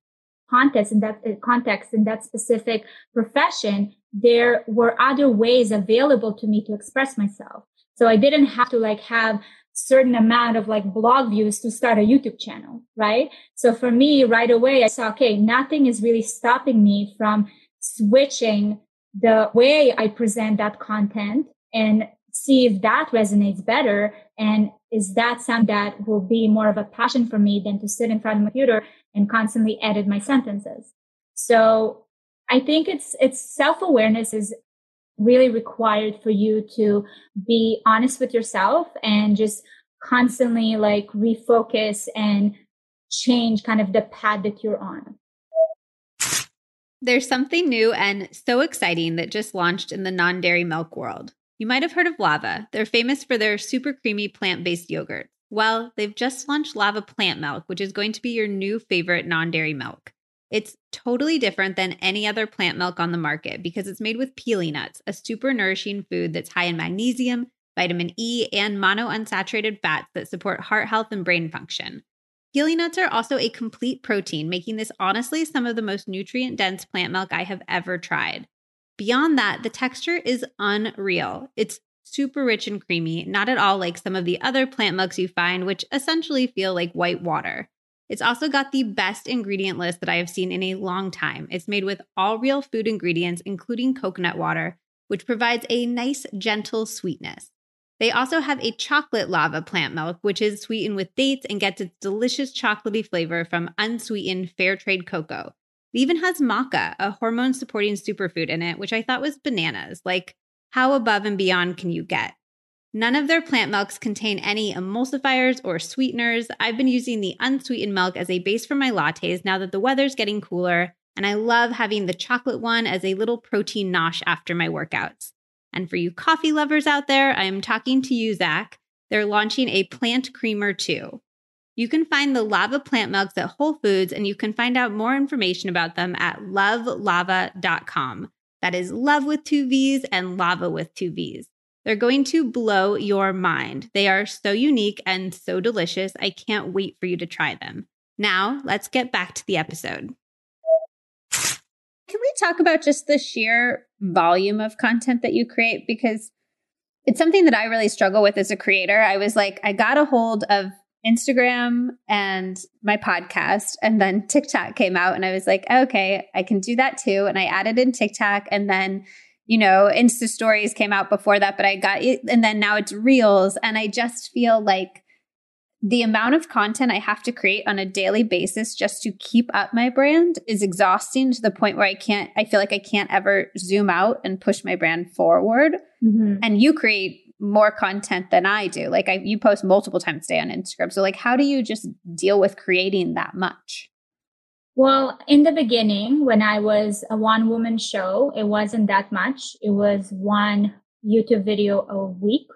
context, in that uh, context, in that specific profession, there were other ways available to me to express myself. So I didn't have to like have certain amount of like blog views to start a YouTube channel, right? So for me, right away, I saw, okay, nothing is really stopping me from switching the way I present that content and see if that resonates better. And is that something that will be more of a passion for me than to sit in front of a computer and constantly edit my sentences? So I think it's it's self-awareness is really required for you to be honest with yourself and just constantly like refocus and change kind of the path that you're on. There's something new and so exciting that just launched in the non dairy milk world. You might have heard of Lavva. They're famous for their super creamy plant based yogurt. Well, they've just launched Lavva Plant Milk, which is going to be your new favorite non dairy milk. It's totally different than any other plant milk on the market because it's made with pili nuts, a super nourishing food that's high in magnesium, vitamin E, and monounsaturated fats that support heart health and brain function. Pili nuts are also a complete protein, making this honestly some of the most nutrient dense plant milk I have ever tried. Beyond that, the texture is unreal. It's super rich and creamy, not at all like some of the other plant milks you find, which essentially feel like white water. It's also got the best ingredient list that I have seen in a long time. It's made with all real food ingredients, including coconut water, which provides a nice, gentle sweetness. They also have a chocolate lavva plant milk, which is sweetened with dates and gets its delicious chocolatey flavor from unsweetened fair trade cocoa. It even has maca, a hormone supporting superfood in it, which I thought was bananas. Like, how above and beyond can you get? None of their plant milks contain any emulsifiers or sweeteners. I've been using the unsweetened milk as a base for my lattes now that the weather's getting cooler And I love having the chocolate one as a little protein nosh after my workouts. And for you coffee lovers out there, I am talking to you, Zach. They're launching a plant creamer too. You can find the lavva plant milks at Whole Foods, and you can find out more information about them at lovelavva.com. That is love with two V's and lavva with two V's. They're going to blow your mind. They are so unique and so delicious. I can't wait for you to try them. Now, let's get back to the episode. Can we talk about just the sheer volume of content that you create? Because it's something that I really struggle with as a creator. I was like, I got a hold of Instagram and my podcast, and then TikTok came out, and I was like, okay, I can do that too. And I added in TikTok, and then you know, Insta stories came out before that, but I got it, and then now it's Reels, and I just feel like the amount of content I have to create on a daily basis just to keep up my brand is exhausting to the point where I can't, I feel like I can't ever zoom out and push my brand forward. Mm-hmm. And you create more content than I do. Like I, you post multiple times a day on Instagram. So like, how do you just deal with creating that much? Well, in the beginning, when I was a one woman show, it wasn't that much. It was one YouTube video a week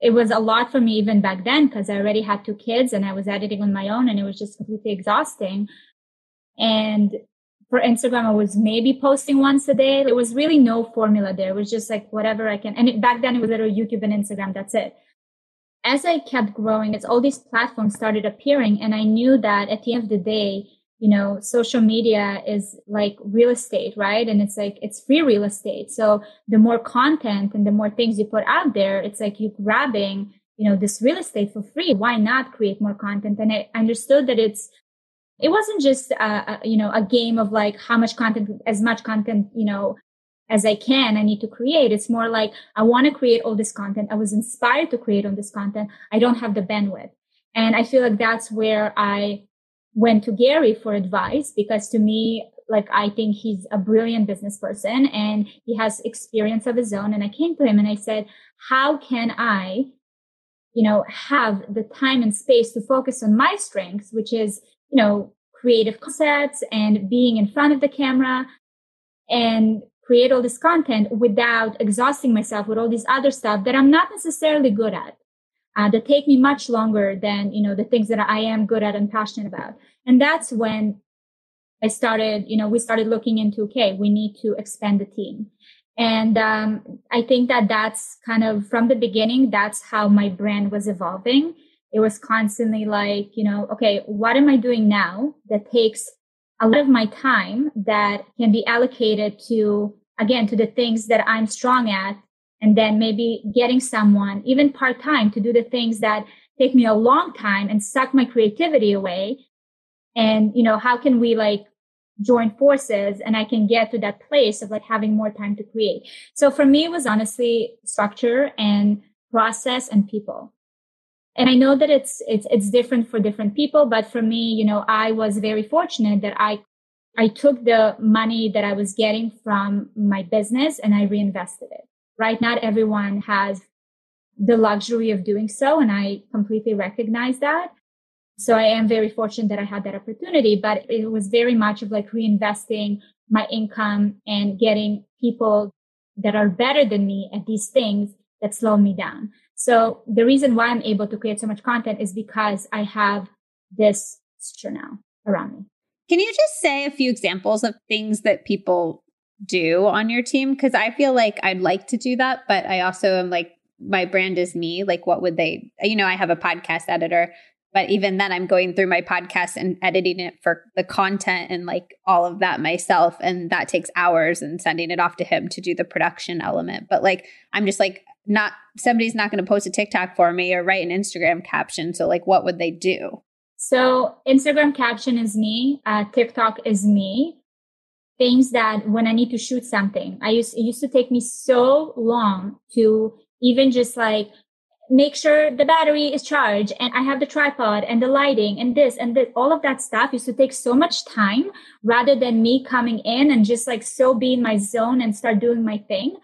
it was a lot for me even back then because I already had two kids and I was editing on my own and it was just completely exhausting. And for Instagram, I was maybe posting once a day. There was really no formula there. It was just like whatever I can. And it, back then it was literally YouTube and Instagram. That's it. As I kept growing, it's all these platforms started appearing. And I knew that at the end of the day, you know, social media is like real estate, right? And it's like, it's free real estate. So the more content and the more things you put out there, it's like you're grabbing, you know, this real estate for free. Why not create more content? And I understood that it's, it wasn't just, a, a, you know, a game of like how much content, as much content, you know, as I can, I need to create. It's more like I want to create all this content. I was inspired to create all this content. I don't have the bandwidth. And I feel like that's where I went to Gary for advice because to me, like I think he's a brilliant business person and he has experience of his own. And I came to him and I said, how can I, you know, have the time and space to focus on my strengths, which is, you know, creative concepts and being in front of the camera and create all this content without exhausting myself with all this other stuff that I'm not necessarily good at uh, that take me much longer than you know the things that i am good at and passionate about. And that's when i started you know we started looking into okay we need to expand the team. And um, i think that that's kind of from the beginning that's how my brand was evolving. It was constantly like you know okay what am i doing now that takes a lot of my time that can be allocated to again to the things that i'm strong at and then maybe getting someone even part time to do the things that take me a long time and suck my creativity away. And you know how can we like join forces and i can get to that place of like having more time to create? So for me it was honestly structure and process and people. And i know that it's it's it's different for different people but for me you know i was very fortunate that i i took the money that i was getting from my business and i reinvested it right? Not everyone has the luxury of doing so. And I completely recognize that. So I am very fortunate that I had that opportunity, but it was very much of like reinvesting my income and getting people that are better than me at these things that slow me down. So the reason why I'm able to create so much content is because I have this now around me. Can you just say a few examples of things that people do on your team? Because I feel like I'd like to do that, but I also am like, my brand is me. Like, what would they, you know, I have a podcast editor, but even then I'm going through my podcast and editing it for the content and like all of that myself. And that takes hours and sending it off to him to do the production element. But like, I'm just like, not somebody's not going to post a TikTok for me or write an Instagram caption. So, like, what would they do? So, Instagram caption is me, uh, TikTok is me things that when I need to shoot something, I used, it used to take me so long to even just like make sure the battery is charged and I have the tripod and the lighting and this and this, all of that stuff used to take so much time rather than me coming in and just like so be in my zone and start doing my thing.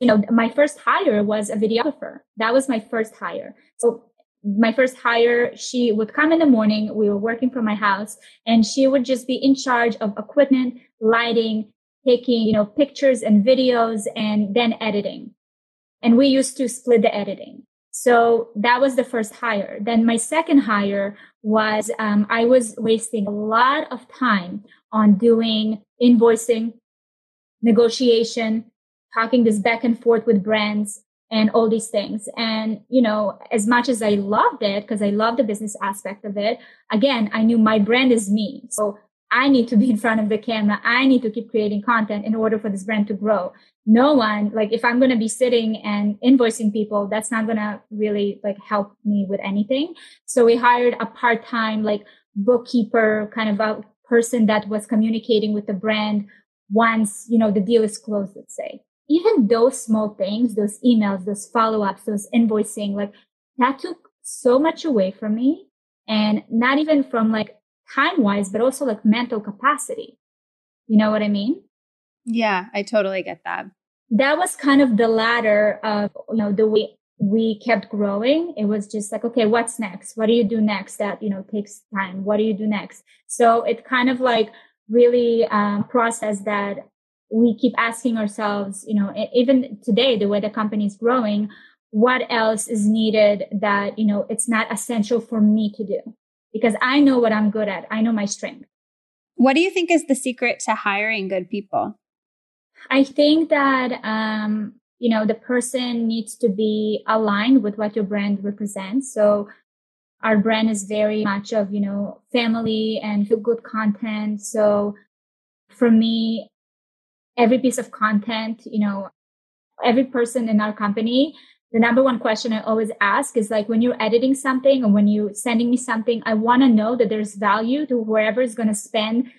You know, my first hire was a videographer. That was my first hire. So my first hire, she would come in the morning. We were working from my house and she would just be in charge of equipment, lighting, taking, you know, pictures and videos and then editing. And we used to split the editing. So that was the first hire. Then my second hire was um, I was wasting a lot of time on doing invoicing, negotiation, talking this back and forth with brands and all these things. And, you know, as much as I loved it, because I love the business aspect of it, again, I knew my brand is me. So I need to be in front of the camera. I need to keep creating content in order for this brand to grow. No one, like if I'm going to be sitting and invoicing people, that's not going to really like help me with anything. So we hired a part-time like bookkeeper kind of a person that was communicating with the brand once, you know, the deal is closed, let's say. Even those small things, those emails, those follow-ups, those invoicing, like that took so much away from me. And not even from like time wise, but also like mental capacity. You know what I mean? Yeah, I totally get that. That was kind of the ladder of, you know, the way we kept growing. It was just like, okay, what's next? What do you do next? That, you know, takes time. What do you do next? So it kind of like really um, process that we keep asking ourselves, you know, even today, the way the company is growing, what else is needed that, you know, it's not essential for me to do because I know what I'm good at. I know my strength. What do you think is the secret to hiring good people? I think that, um, you know, the person needs to be aligned with what your brand represents. So our brand is very much of, you know, family and good content. So for me, every piece of content, you know, every person in our company the number one question I always ask is like when you're editing something or when you're sending me something, I want to know that there's value to whoever is going to spend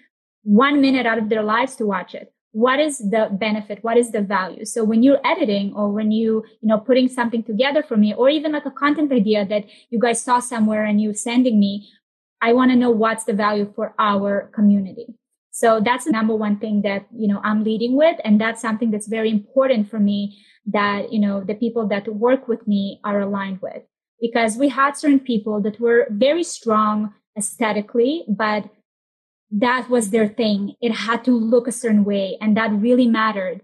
one minute out of their lives to watch it. What is the benefit? What is the value? So when you're editing or when you, you know, putting something together for me or even like a content idea that you guys saw somewhere and you're sending me, I want to know what's the value for our community. So that's the number one thing that, you know, I'm leading with. And that's something that's very important for me that, you know, the people that work with me are aligned with. Because we had certain people that were very strong aesthetically, but that was their thing. It had to look a certain way and that really mattered.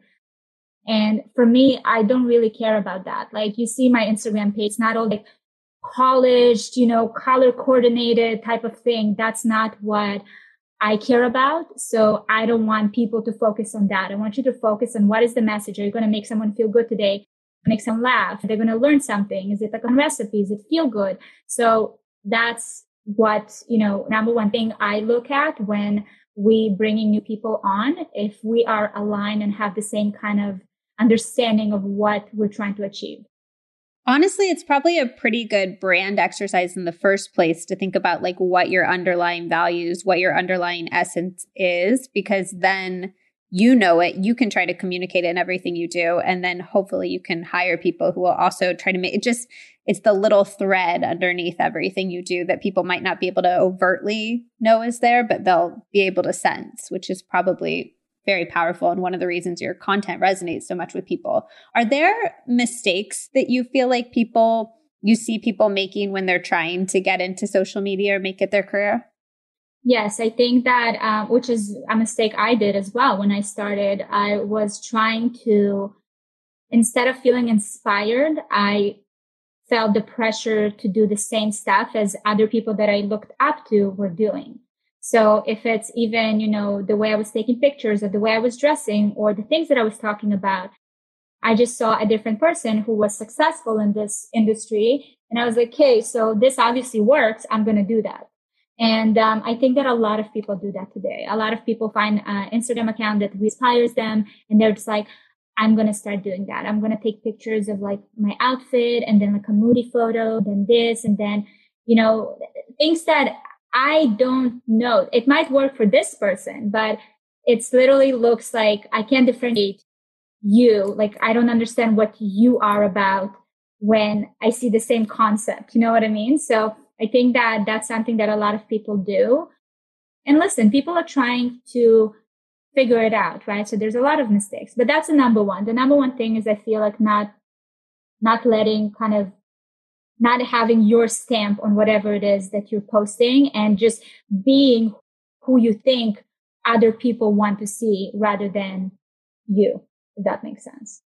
And for me, I don't really care about that. Like you see my Instagram page, not all like polished, you know, color coordinated type of thing. That's not what I care about. So I don't want people to focus on that. I want you to focus on what is the message. Are you going to make someone feel good today? Make someone laugh? They're going to learn something. Is it like a recipe? Is it feel good? So that's what, you know, number one thing I look at when we bringing new people on. If we are aligned and have the same kind of understanding of what we're trying to achieve. Honestly, it's probably a pretty good brand exercise in the first place to think about like what your underlying values, what your underlying essence is, because then you know it, you can try to communicate it in everything you do. And then hopefully you can hire people who will also try to make it just, it's the little thread underneath everything you do that people might not be able to overtly know is there, but they'll be able to sense, which is probably very powerful and one of the reasons your content resonates so much with people. Are there mistakes that you feel like people you see people making when they're trying to get into social media or make it their career? Yes, I think that, um, which is a mistake I did as well when I started. I was trying to, instead of feeling inspired, I felt the pressure to do the same stuff as other people that I looked up to were doing. So if it's even, you know, the way I was taking pictures or the way I was dressing or the things that I was talking about, I just saw a different person who was successful in this industry. And I was like, okay, so this obviously works. I'm going to do that. And um, I think that a lot of people do that today. A lot of people find an Instagram account that inspires them and they're just like, I'm going to start doing that. I'm going to take pictures of like my outfit and then like a moody photo, then this, and then, you know, things that I don't know. It might work for this person, but it's literally looks like I can't differentiate you. Like I don't understand what you are about when I see the same concept. You know what I mean? So I think that that's something that a lot of people do. And listen, people are trying to figure it out, right? So there's a lot of mistakes, but that's the number one. The number one thing is I feel like not, not letting kind of not having your stamp on whatever it is that you're posting and just being who you think other people want to see rather than you, if that makes sense.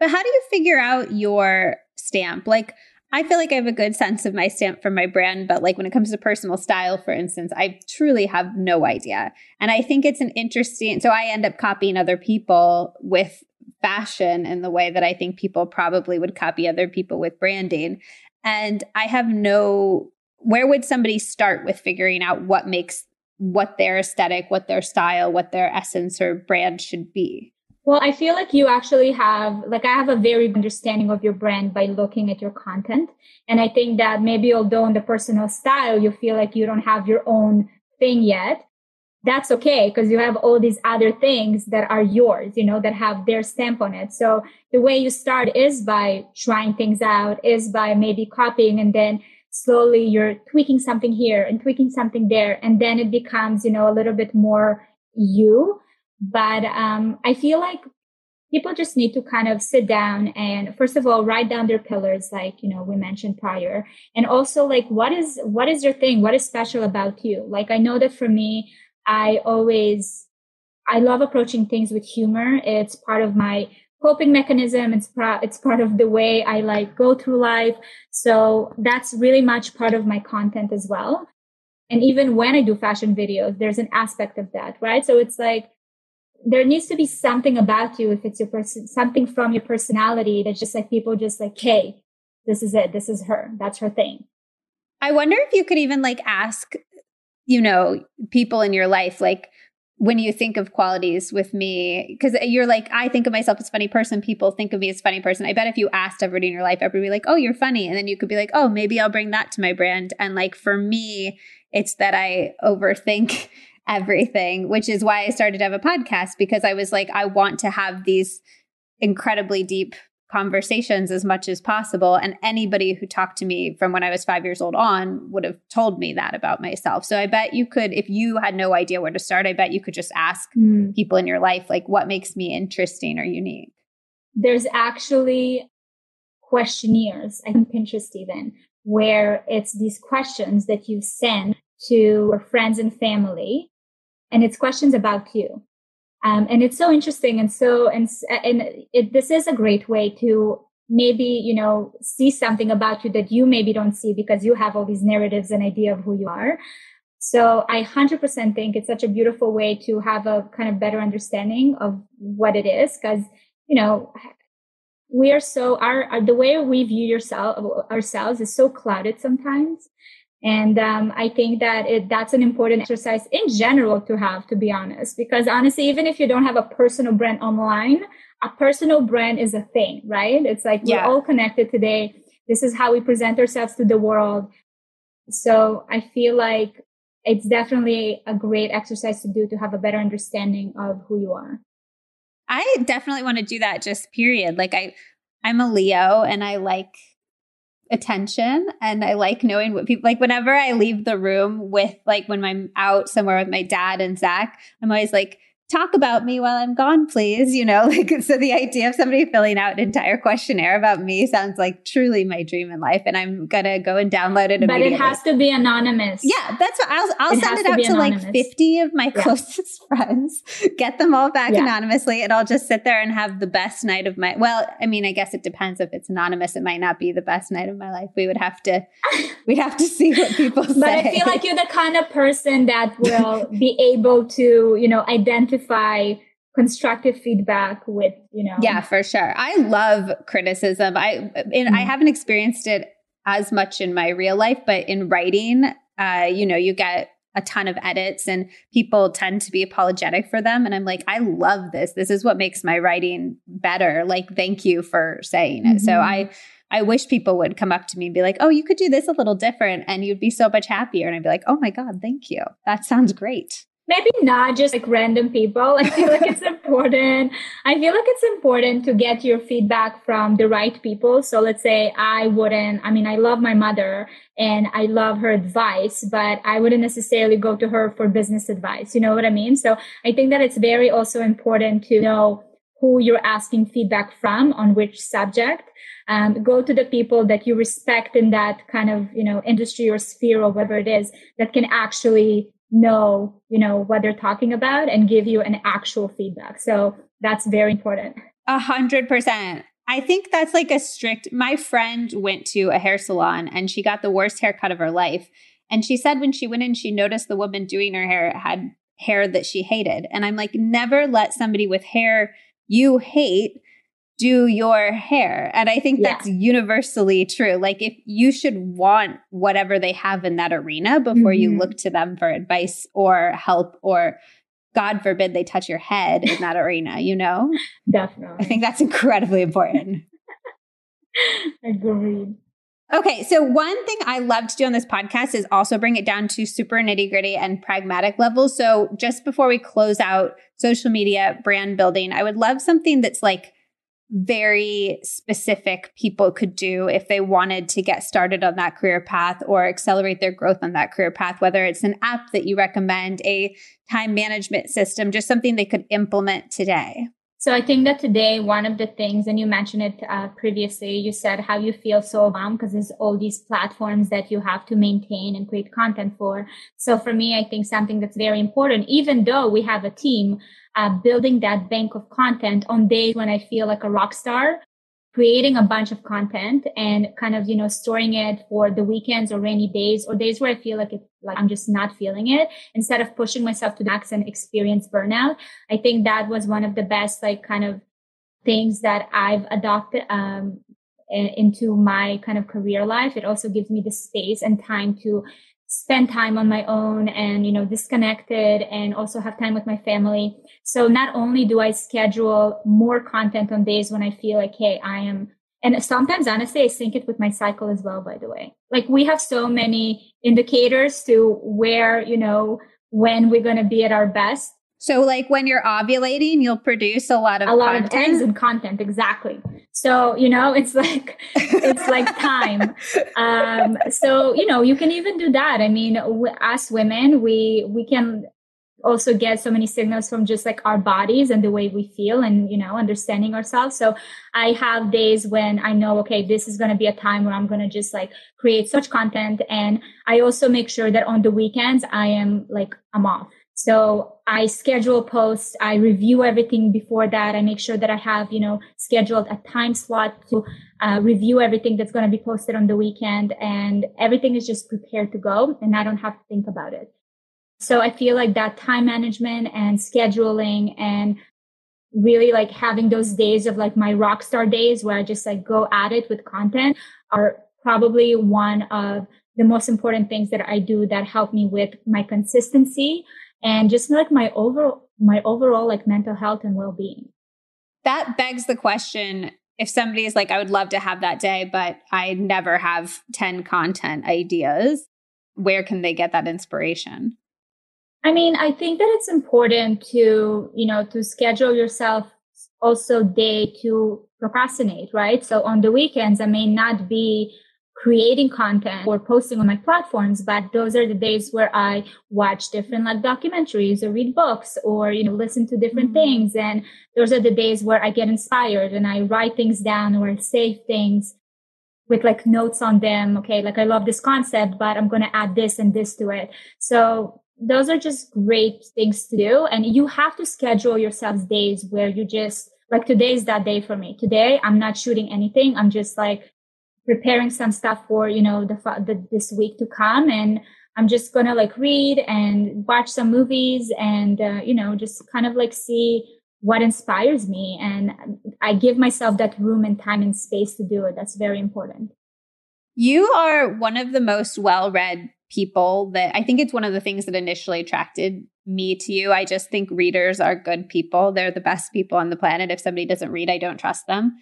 But how do you figure out your stamp? Like, I feel like I have a good sense of my stamp for my brand, but like when it comes to personal style, for instance, I truly have no idea. And I think it's an interesting, so I end up copying other people with fashion in the way that I think people probably would copy other people with branding. And I have no, where would somebody start with figuring out what makes what their aesthetic, what their style, what their essence or brand should be? Well, I feel like you actually have, like, I have a very understanding of your brand by looking at your content. And I think that maybe although in the personal style, you feel like you don't have your own thing yet, that's okay because you have all these other things that are yours, you know, that have their stamp on it. So the way you start is by trying things out, is by maybe copying and then slowly you're tweaking something here and tweaking something there. And then it becomes, you know, a little bit more you. But um, I feel like people just need to kind of sit down and first of all write down their pillars like you know we mentioned prior and also like what is what is your thing what is special about you like i know that for me I always, I love approaching things with humor. It's part of my coping mechanism. It's part, it's part of the way I like go through life. So that's really much part of my content as well. And even when I do fashion videos, there's an aspect of that, right? So it's like, there needs to be something about you if it's your person, something from your personality that's just like people just like, hey, this is it. This is her. That's her thing. I wonder if you could even like ask you know, people in your life, like when you think of qualities with me, because you're like, I think of myself as funny person. People think of me as funny person. I bet if you asked everybody in your life, everybody like, oh, you're funny. And then you could be like, oh, maybe I'll bring that to my brand. And like for me, it's that I overthink everything, which is why I started to have a podcast because I was like, I want to have these incredibly deep conversations as much as possible. And anybody who talked to me from when I was five years old on would have told me that about myself. So I bet you could, if you had no idea where to start, I bet you could just ask mm. people in your life, like, what makes me interesting or unique? There's actually questionnaires, I think Pinterest even, where it's these questions that you send to your friends and family. And it's questions about you. Um, and it's so interesting and so and and it, this is a great way to maybe you know see something about you that you maybe don't see because you have all these narratives and idea of who you are. So i 100% think it's such a beautiful way to have a kind of better understanding of what it is because you know we are so our, our the way we view yourself ourselves is so clouded sometimes and um, I think that it, that's an important exercise in general to have, to be honest, because honestly, even if you don't have a personal brand online, a personal brand is a thing, right? It's like yeah. we're all connected today. This is how we present ourselves to the world. So I feel like it's definitely a great exercise to do to have a better understanding of who you are. I definitely want to do that just period. Like I I'm a Leo and I like attention and I like knowing what people like whenever I leave the room with like when I'm out somewhere with my dad and Zach, I'm always like, talk about me while I'm gone, please. You know, like, so the idea of somebody filling out an entire questionnaire about me sounds like truly my dream in life. And I'm going to go and download it. But it has to be anonymous. Yeah. That's what I'll, I'll it send it out to, to like 50 of my yeah. closest friends, get them all back yeah. anonymously. And I'll just sit there and have the best night of my, well, I mean, I guess it depends if it's anonymous. It might not be the best night of my life. We would have to, we'd have to see what people say. But I feel like you're the kind of person that will be able to, you know, identify identify constructive feedback with you know. Yeah for sure. I love criticism. I mm-hmm. i haven't experienced it as much in my real life but in writing uh you know you get a ton of edits and people tend to be apologetic for them. And i'm like i love this. This is what makes my writing better. Like thank you for saying it. Mm-hmm. so i i wish people would come up to me and be like oh you could do this a little different and you'd be so much happier. And i'd be like oh my god thank you. That sounds great maybe not just like random people. I feel like it's important. I feel like it's important to get your feedback from the right people. So let's say I wouldn't, I mean, I love my mother and I love her advice, but I wouldn't necessarily go to her for business advice. You know what I mean? So I think that it's very also important to know who you're asking feedback from on which subject. Um, go to the people that you respect in that kind of, you know, industry or sphere or whatever it is that can actually know, you know, what they're talking about and give you an actual feedback. So that's very important. A hundred percent. I think that's like a strict. My friend went to a hair salon and she got the worst haircut of her life. And she said when she went in, she noticed the woman doing her hair had hair that she hated. And I'm like, never let somebody with hair you hate do your hair. And I think yeah. that's universally true. Like if you should want whatever they have in that arena before mm-hmm. you look to them for advice or help or God forbid they touch your head in that arena, you know? Definitely. I think that's incredibly important. Agreed. Okay, so one thing I love to do on this podcast is also bring it down to super nitty gritty and pragmatic levels. So just before we close out social media brand building, I would love something that's like very specific people could do if they wanted to get started on that career path or accelerate their growth on that career path, whether it's an app that you recommend, a time management system, just something they could implement today. So I think that today, one of the things, and you mentioned it uh, previously, you said how you feel so overwhelmed because there's all these platforms that you have to maintain and create content for. So for me, I think something that's very important, even though we have a team, uh, building that bank of content on days when I feel like a rock star, creating a bunch of content and kind of, you know, storing it for the weekends or rainy days or days where I feel like it, like I'm just not feeling it instead of pushing myself to max and experience burnout. I think that was one of the best, like kind of things that I've adopted, um, into my kind of career life. It also gives me the space and time to spend time on my own and, you know, disconnected and also have time with my family. So not only do I schedule more content on days when I feel like, hey, I am, and sometimes honestly, I sync it with my cycle as well, by the way. Like we have so many indicators to where, you know, when we're going to be at our best. So like when you're ovulating, you'll produce a lot of a lot content. of eggs and content. Exactly. So, you know, it's like, it's like time. Um, so, you know, you can even do that. I mean, w- as women, we, we can also get so many signals from just like our bodies and the way we feel and you know understanding ourselves so i have days when i know okay this is going to be a time where i'm going to just like create such content and i also make sure that on the weekends i am like i'm off so I schedule posts. I review everything before that. I make sure that I have, you know, scheduled a time slot to uh, review everything that's going to be posted on the weekend and everything is just prepared to go and I don't have to think about it. So I feel like that time management and scheduling and really like having those days of like my rock star days where I just like go at it with content are probably one of the most important things that I do that help me with my consistency and just like my overall my overall like mental health and well-being. That begs the question if somebody is like i would love to have that day but i never have 10 content ideas where can they get that inspiration? I mean i think that it's important to you know to schedule yourself also day to procrastinate right? So on the weekends i may not be creating content or posting on my platforms but those are the days where i watch different like documentaries or read books or you know listen to different mm-hmm. things. And those are the days where i get inspired and i write things down or save things with like notes on them. Okay like i love this concept but i'm going to add this and this to it. So those are just great things to do. And you have to schedule yourselves days where you just like today is that day for me. Today i'm not shooting anything. I'm just like preparing some stuff for you know the, the this week to come. And i'm just gonna like read and watch some movies and uh, you know just kind of like see what inspires me. And i give myself that room and time and space to do it. That's very important. You are one of the most well-read people that i think it's one of the things that initially attracted me to you. I just think readers are good people. They're the best people on the planet. If somebody doesn't read i don't trust them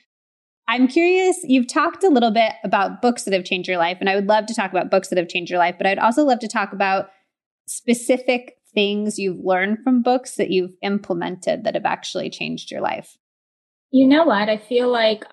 I'm curious, you've talked a little bit about books that have changed your life, and I would love to talk about books that have changed your life, but I'd also love to talk about specific things you've learned from books that you've implemented that have actually changed your life. You know what? I feel like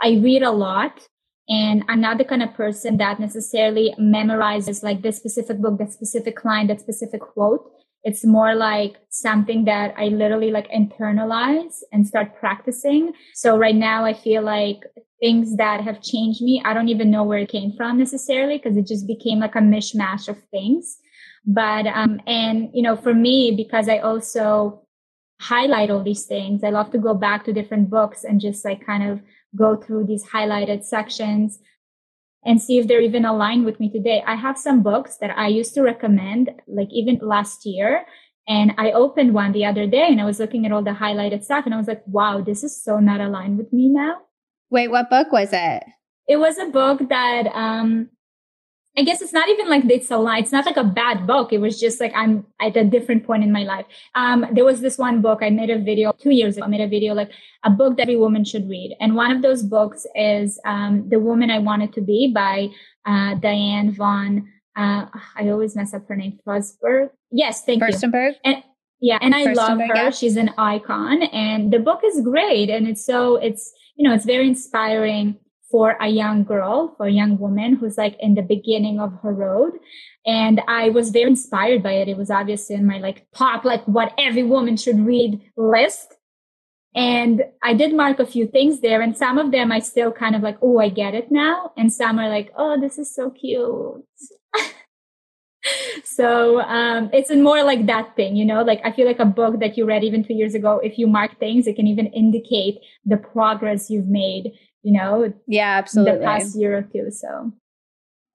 I read a lot and I'm not the kind of person that necessarily memorizes like this specific book, that specific line, that specific quote. It's more like something that I literally like internalize and start practicing. So right now I feel like things that have changed me, I don't even know where it came from necessarily because it just became like a mishmash of things. But, um, and, you know, for me, because I also highlight all these things, I love to go back to different books and just like kind of go through these highlighted sections and see if they're even aligned with me today. I have some books that I used to recommend, like even last year. And I opened one the other day and I was looking at all the highlighted stuff and I was like, wow, this is so not aligned with me now. Wait, what book was it? It was a book that um I guess it's not even like it's a lie. It's not like a bad book. It was just like I'm at a different point in my life. Um, there was this one book I made a video two years ago. I made a video like a book that every woman should read, and one of those books is um, "The Woman I Wanted to Be" by uh, Diane von. Uh, I always mess up her name. Fosberg. Yes, thank Furstenberg. you. And, yeah, and I love her. Yeah. She's an icon, and the book is great, and it's so it's you know it's very inspiring for a young girl, for a young woman who's like in the beginning of her road. And I was very inspired by it. It was obviously in my like pop, like what every woman should read list. And I did mark a few things there and some of them I still kind of like, oh, I get it now. And some are like, oh, this is so cute. so um, it's more like that thing, you know, like I feel like a book that you read even two years ago, if you mark things, it can even indicate the progress you've made you know, yeah, absolutely. The past year or two. So,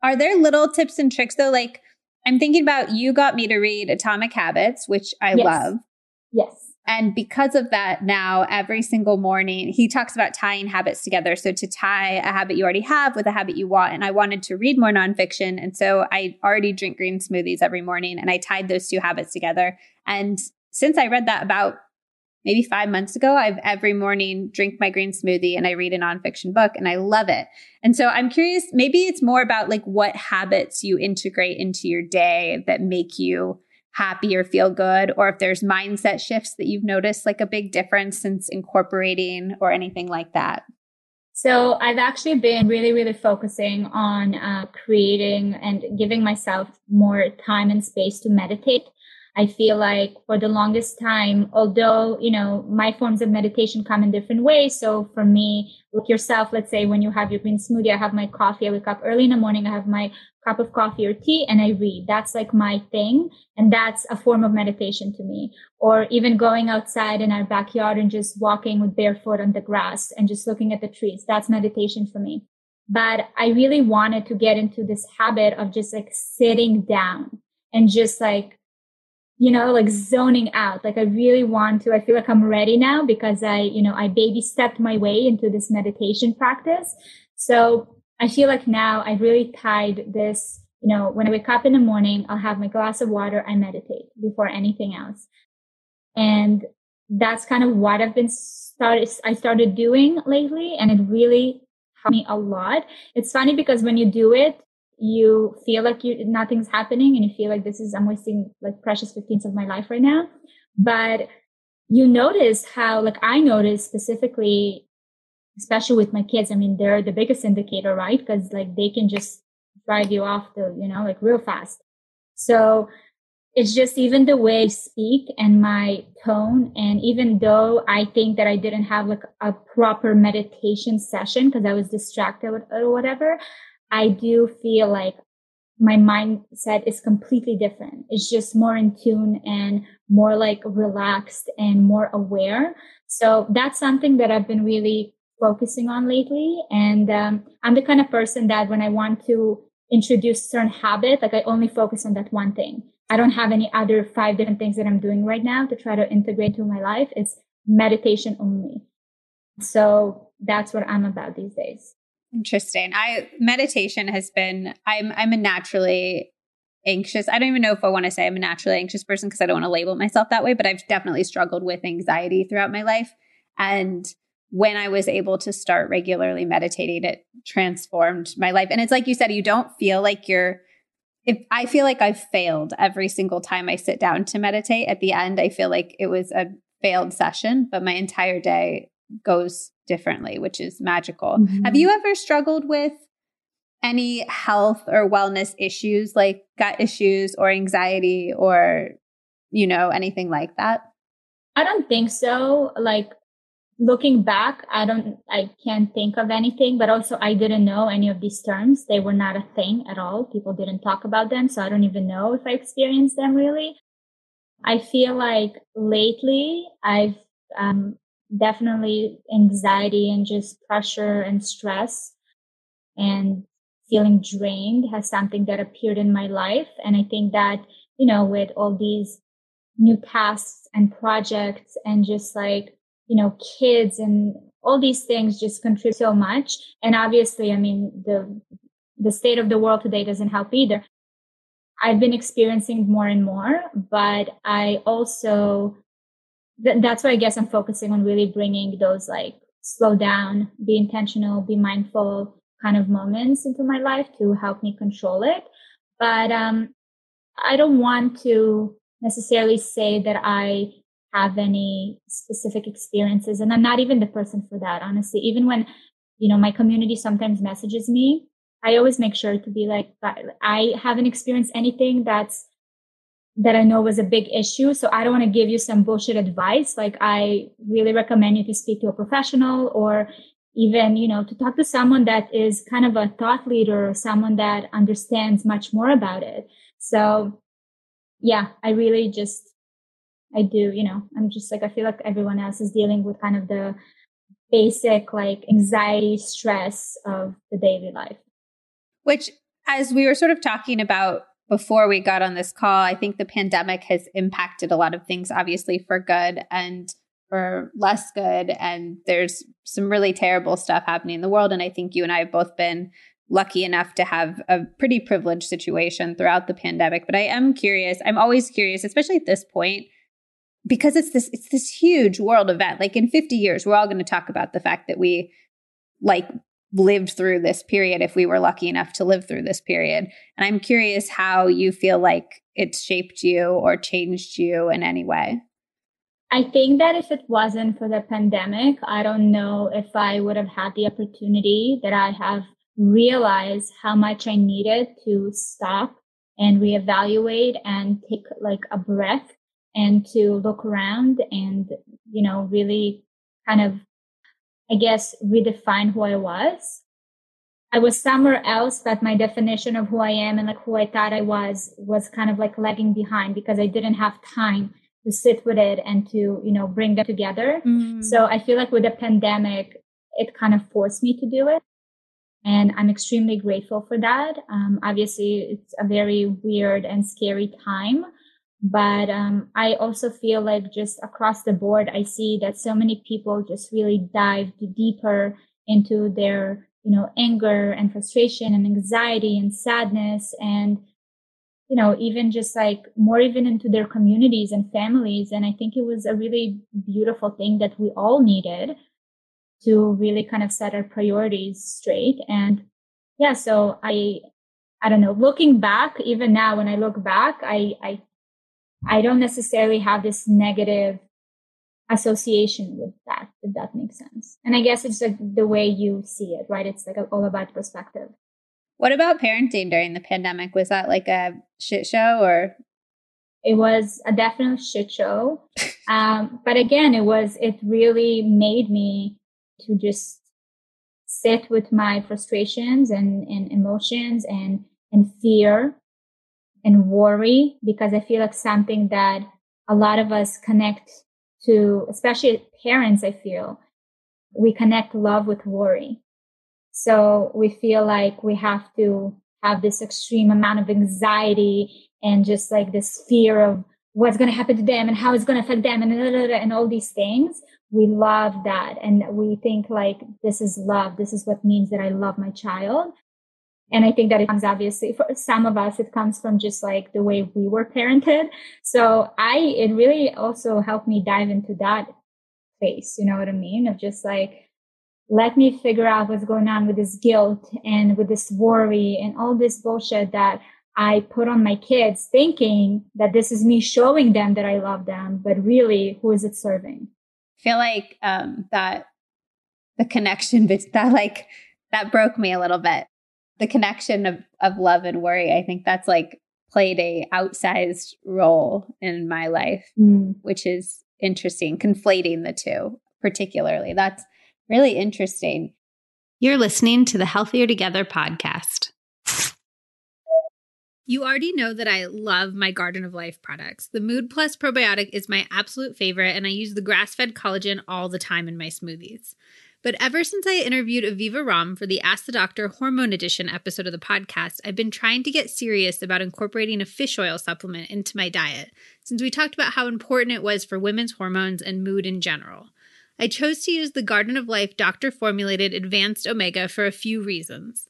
are there little tips and tricks though? Like, I'm thinking about you got me to read Atomic Habits, which I yes. love. Yes. And because of that, now every single morning, he talks about tying habits together. So to tie a habit you already have with a habit you want. And I wanted to read more nonfiction. And so I already drink green smoothies every morning and I tied those two habits together. And since I read that about maybe five months ago, I've every morning drink my green smoothie and I read a nonfiction book and I love it. And so I'm curious, maybe it's more about like what habits you integrate into your day that make you happy or feel good, or if there's mindset shifts that you've noticed like a big difference since incorporating or anything like that. So I've actually been really, really focusing on uh, creating and giving myself more time and space to meditate. I feel like for the longest time, although, you know, my forms of meditation come in different ways. So for me, with yourself, let's say when you have your green smoothie, I have my coffee. I wake up early in the morning. I have my cup of coffee or tea and I read. That's like my thing. And that's a form of meditation to me. Or even going outside in our backyard and just walking with barefoot on the grass and just looking at the trees. That's meditation for me. But I really wanted to get into this habit of just like sitting down and just like you know, like zoning out. Like I really want to, I feel like I'm ready now because I, you know, I baby stepped my way into this meditation practice. So I feel like now I've really tied this, you know, when I wake up in the morning, I'll have my glass of water. I meditate before anything else. And that's kind of what I've been started, I started doing lately. And it really helped me a lot. It's funny because when you do it, you feel like you nothing's happening and you feel like this is I'm wasting like precious 15s of my life right now. But you notice how like I notice specifically, especially with my kids, I mean they're the biggest indicator, right? Because like they can just drive you off the, you know, like real fast. So it's just even the way I speak and my tone. And even though I think that I didn't have like a proper meditation session because I was distracted or whatever, I do feel like my mindset is completely different. It's just more in tune and more like relaxed and more aware. So that's something that I've been really focusing on lately. And um, I'm the kind of person that when I want to introduce certain habit, like I only focus on that one thing. I don't have any other five different things that I'm doing right now to try to integrate into my life. It's meditation only. So that's what I'm about these days. Interesting. I meditation has been I'm I'm a naturally anxious. I don't even know if I want to say I'm a naturally anxious person because I don't want to label myself that way, but I've definitely struggled with anxiety throughout my life. And when I was able to start regularly meditating, it transformed my life. And it's like you said, you don't feel like you're if I feel like I've failed every single time I sit down to meditate, at the end, I feel like it was a failed session, but my entire day goes differently, which is magical. Mm-hmm. Have you ever struggled with any health or wellness issues like gut issues or anxiety or you know, anything like that? I don't think so. Like looking back, I don't, I can't think of anything, but also I didn't know any of these terms. They were not a thing at all. People didn't talk about them. So I don't even know if I experienced them really. I feel like lately I've, um, definitely anxiety and just pressure and stress and feeling drained has something that appeared in my life. And I think that, you know, with all these new tasks and projects and just like you know, kids and all these things just contribute so much. And obviously, I mean, the, the state of the world today doesn't help either. I've been experiencing more and more, but I also, th- that's why I guess I'm focusing on really bringing those like slow down, be intentional, be mindful kind of moments into my life to help me control it. But, um, I don't want to necessarily say that I have any specific experiences. And I'm not even the person for that, honestly. Even when, you know, my community sometimes messages me, I always make sure to be like, I haven't experienced anything that's, that I know was a big issue. So I don't want to give you some bullshit advice. Like I really recommend you to speak to a professional or even, you know, to talk to someone that is kind of a thought leader or someone that understands much more about it. So yeah, I really just I do, you know, I'm just like, I feel like everyone else is dealing with kind of the basic like anxiety, stress of the daily life. Which, as we were sort of talking about before we got on this call, I think the pandemic has impacted a lot of things, obviously for good and for less good. And there's some really terrible stuff happening in the world. And I think you and I have both been lucky enough to have a pretty privileged situation throughout the pandemic. But I am curious, I'm always curious, especially at this point, because it's this it's this huge world event like in 50 years we're all going to talk about the fact that we like lived through this period if we were lucky enough to live through this period. And i'm curious how you feel like it's shaped you or changed you in any way. I think that if it wasn't for the pandemic i don't know if i would have had the opportunity that i have realized how much i needed to stop and reevaluate and take like a breath and to look around and, you know, really kind of, I guess, redefine who I was. I was somewhere else, but my definition of who I am and like who I thought I was was kind of like lagging behind because I didn't have time to sit with it and to, you know, bring them together. Mm. So I feel like with the pandemic, it kind of forced me to do it. And I'm extremely grateful for that. Um, obviously, it's a very weird and scary time. But um, I also feel like just across the board, I see that so many people just really dive deeper into their, you know, anger and frustration and anxiety and sadness and, you know, even just like more even into their communities and families. And I think it was a really beautiful thing that we all needed to really kind of set our priorities straight. And yeah, so I, I don't know, looking back, even now when I look back, I, I I don't necessarily have this negative association with that, if that makes sense. And I guess it's like the way you see it, right? It's like all about perspective. What about parenting during the pandemic? Was that like a shit show or? It was a definite shit show. um, but again, it was, it really made me to just sit with my frustrations and, and emotions and, and fear and worry because I feel like something that a lot of us connect to, especially parents, I feel we connect love with worry. So we feel like we have to have this extreme amount of anxiety and just like this fear of what's going to happen to them and how it's going to affect them and, and all these things. We love that. And we think like this is love. This is what means that I love my child. And I think that it comes obviously for some of us, it comes from just like the way we were parented. So I, it really also helped me dive into that place. You know what I mean? Of just like, let me figure out what's going on with this guilt and with this worry and all this bullshit that I put on my kids thinking that this is me showing them that I love them, but really who is it serving? I feel like um, that the connection that like that broke me a little bit the connection of, of love and worry. I think that's like played a outsized role in my life, mm. which is interesting, conflating the two particularly. That's really interesting. You're listening to the Healthier Together podcast. You already know that I love my Garden of Life products. The Mood Plus probiotic is my absolute favorite, and I use the grass fed collagen all the time in my smoothies. But ever since I interviewed Aviva Romm for the Ask the Doctor Hormone Edition episode of the podcast, I've been trying to get serious about incorporating a fish oil supplement into my diet, since we talked about how important it was for women's hormones and mood in general. I chose to use the Garden of Life doctor formulated advanced omega for a few reasons.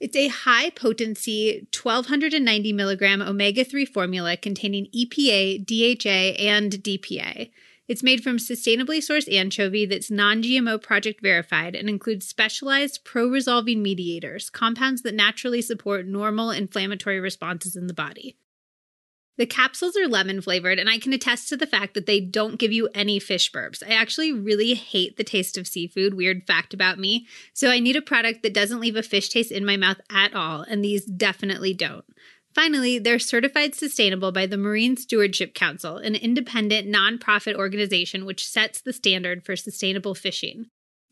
It's a high potency 1290 milligram omega 3 formula containing EPA, DHA, and DPA. It's made from sustainably sourced anchovy that's non GMO project verified and includes specialized pro resolving mediators, compounds that naturally support normal inflammatory responses in the body. The capsules are lemon flavored, and I can attest to the fact that they don't give you any fish burps. I actually really hate the taste of seafood, weird fact about me. So I need a product that doesn't leave a fish taste in my mouth at all, and these definitely don't. Finally, they're certified sustainable by the Marine Stewardship Council, an independent nonprofit organization which sets the standard for sustainable fishing.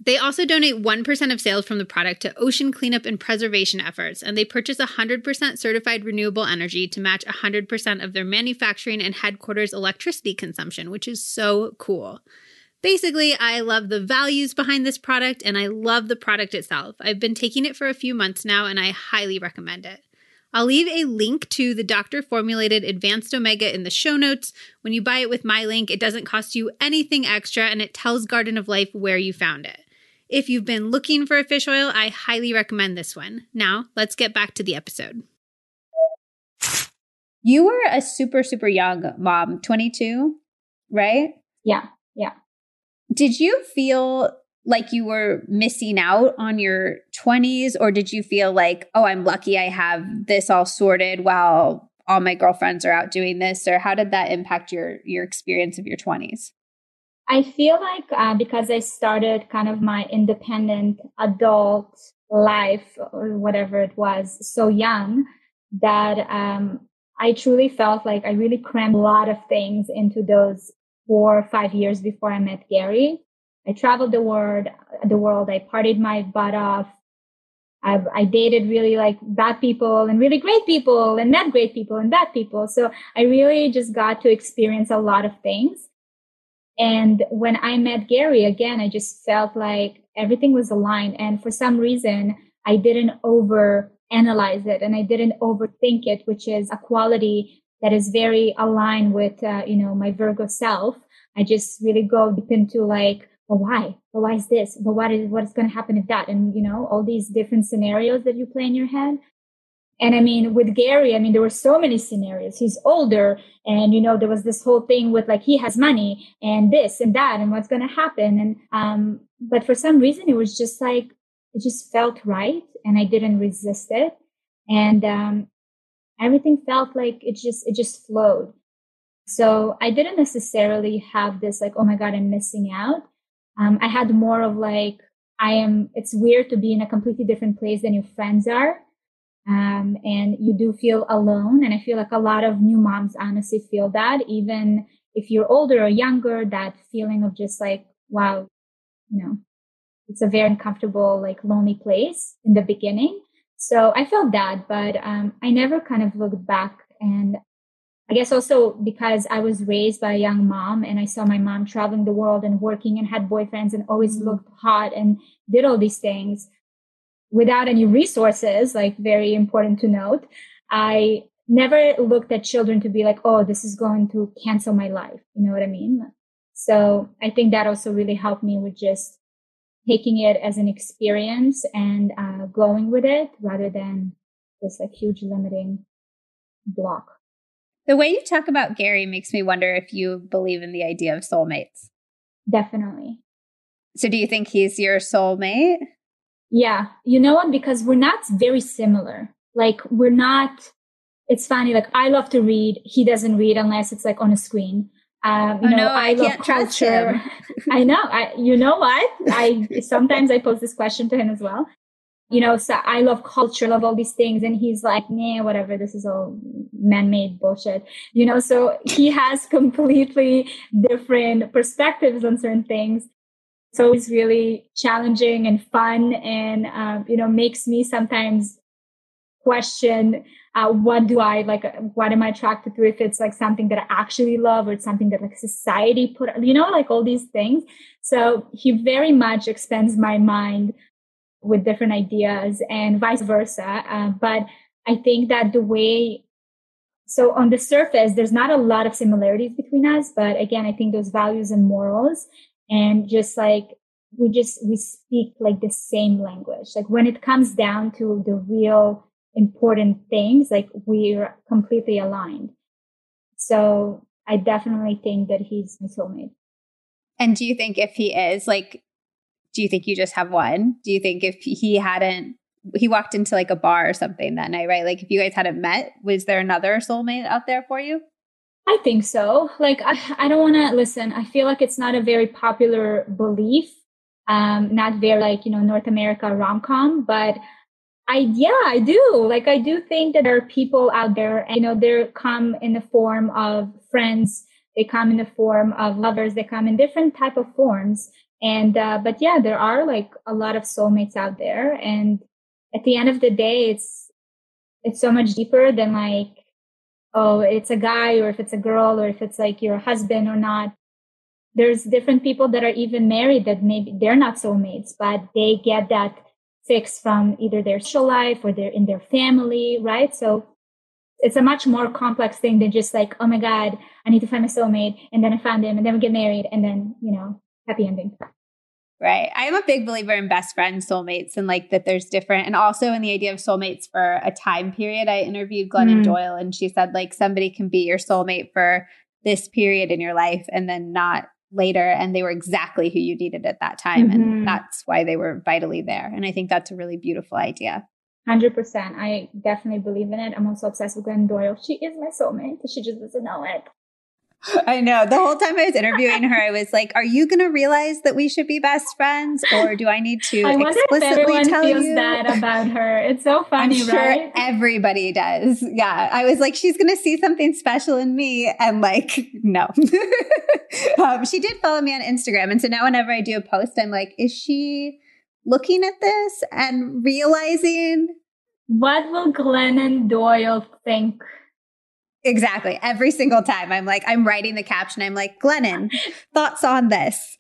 They also donate 1% of sales from the product to ocean cleanup and preservation efforts, and they purchase 100% certified renewable energy to match 100% of their manufacturing and headquarters electricity consumption, which is so cool. Basically, I love the values behind this product and I love the product itself. I've been taking it for a few months now and I highly recommend it. I'll leave a link to the doctor formulated advanced omega in the show notes. When you buy it with my link, it doesn't cost you anything extra and it tells Garden of Life where you found it. If you've been looking for a fish oil, I highly recommend this one. Now, let's get back to the episode. You were a super, super young mom, 22, right? Yeah, yeah. Did you feel like you were missing out on your 20s, or did you feel like, oh, I'm lucky I have this all sorted while all my girlfriends are out doing this? Or how did that impact your your experience of your 20s? I feel like uh, because I started kind of my independent adult life or whatever it was so young that um, I truly felt like I really crammed a lot of things into those four or five years before I met Gary. I traveled the world, the world. I partied my butt off. I, I dated really like bad people and really great people and met great people and bad people. So I really just got to experience a lot of things. And when I met Gary again, I just felt like everything was aligned. And for some reason, I didn't over analyze it and I didn't overthink it, which is a quality that is very aligned with, uh, you know, my Virgo self. I just really go deep into like, well, why? But why is this? But what is, what is going to happen if that? And, you know, all these different scenarios that you play in your head. And I mean, with Gary, I mean, there were so many scenarios. He's older and, you know, there was this whole thing with like, he has money and this and that and what's going to happen. And, um, but for some reason, it was just like, it just felt right and I didn't resist it. And, um, everything felt like it just, it just flowed. So I didn't necessarily have this like, oh my God, I'm missing out. Um, I had more of like, I am, it's weird to be in a completely different place than your friends are um, and you do feel alone. And I feel like a lot of new moms honestly feel that, even if you're older or younger, that feeling of just like, wow, you know, it's a very uncomfortable, like lonely place in the beginning. So I felt that, but um, I never kind of looked back. And I guess also because I was raised by a young mom and I saw my mom traveling the world and working and had boyfriends and always mm-hmm. looked hot and did all these things without any resources, like very important to note, I never looked at children to be like, oh, this is going to cancel my life. You know what I mean? So I think that also really helped me with just taking it as an experience and uh, going with it rather than this like huge limiting block. The way you talk about Gary makes me wonder if you believe in the idea of soulmates. Definitely. So do you think he's your soulmate? Yeah. You know what? Because we're not very similar. Like we're not, it's funny. Like I love to read. He doesn't read unless it's like on a screen. Um, you oh, know, no, I, I love culture. I know. I, you know what? I sometimes I pose this question to him as well. You know, so I love culture, love all these things. And he's like, nah, whatever. This is all man-made bullshit, you know? So he has completely different perspectives on certain things. So it's really challenging and fun and, um, you know, makes me sometimes question uh, what do I like? What am I attracted to? If it's like something that I actually love or it's something that like society put, you know, like all these things. So he very much expands my mind with different ideas and vice versa. Uh, but I think that the way, so on the surface, there's not a lot of similarities between us. But again, I think those values and morals and just like we just, we speak like the same language. Like when it comes down to the real important things, like we're completely aligned. So I definitely think that he's my soulmate. And do you think if he is like, do you think you just have one? Do you think if he hadn't, he walked into like a bar or something that night, right? Like if you guys hadn't met, was there another soulmate out there for you? I think so. Like I, I don't want to listen. I feel like it's not a very popular belief. Um, not very like you know North America rom com, but I yeah, I do. Like I do think that there are people out there, and, you know, they come in the form of friends, they come in the form of lovers, they come in different type of forms. And uh, but yeah, there are like a lot of soulmates out there, and at the end of the day, it's it's so much deeper than like oh, it's a guy or if it's a girl or if it's like your husband or not. There's different people that are even married that maybe they're not soulmates, but they get that fix from either their social life or they're in their family, right? So it's a much more complex thing than just like, oh my God, I need to find my soulmate. And then I found him and then we get married and then, you know, happy ending. Right. I am a big believer in best friends, soulmates, and like that there's different, and also in the idea of soulmates for a time period. I interviewed Glennon mm. Doyle and she said like somebody can be your soulmate for this period in your life and then not later and they were exactly who you needed at that time mm-hmm. and that's why they were vitally there and i think that's a really beautiful idea 100% i definitely believe in it i'm also obsessed with Glennon Doyle she is my soulmate she just doesn't know it I know. The whole time I was interviewing her, I was like, "Are you going to realize that we should be best friends, or do I need to I explicitly tell feels you that about her?" It's so funny, I'm sure right? Everybody does. Yeah, I was like, "She's going to see something special in me," and like, no. um, she did follow me on Instagram, and so now whenever I do a post, I'm like, "Is she looking at this and realizing?" What will Glennon Doyle think Exactly. Every single time I'm like, I'm writing the caption. I'm like, Glennon, thoughts on this?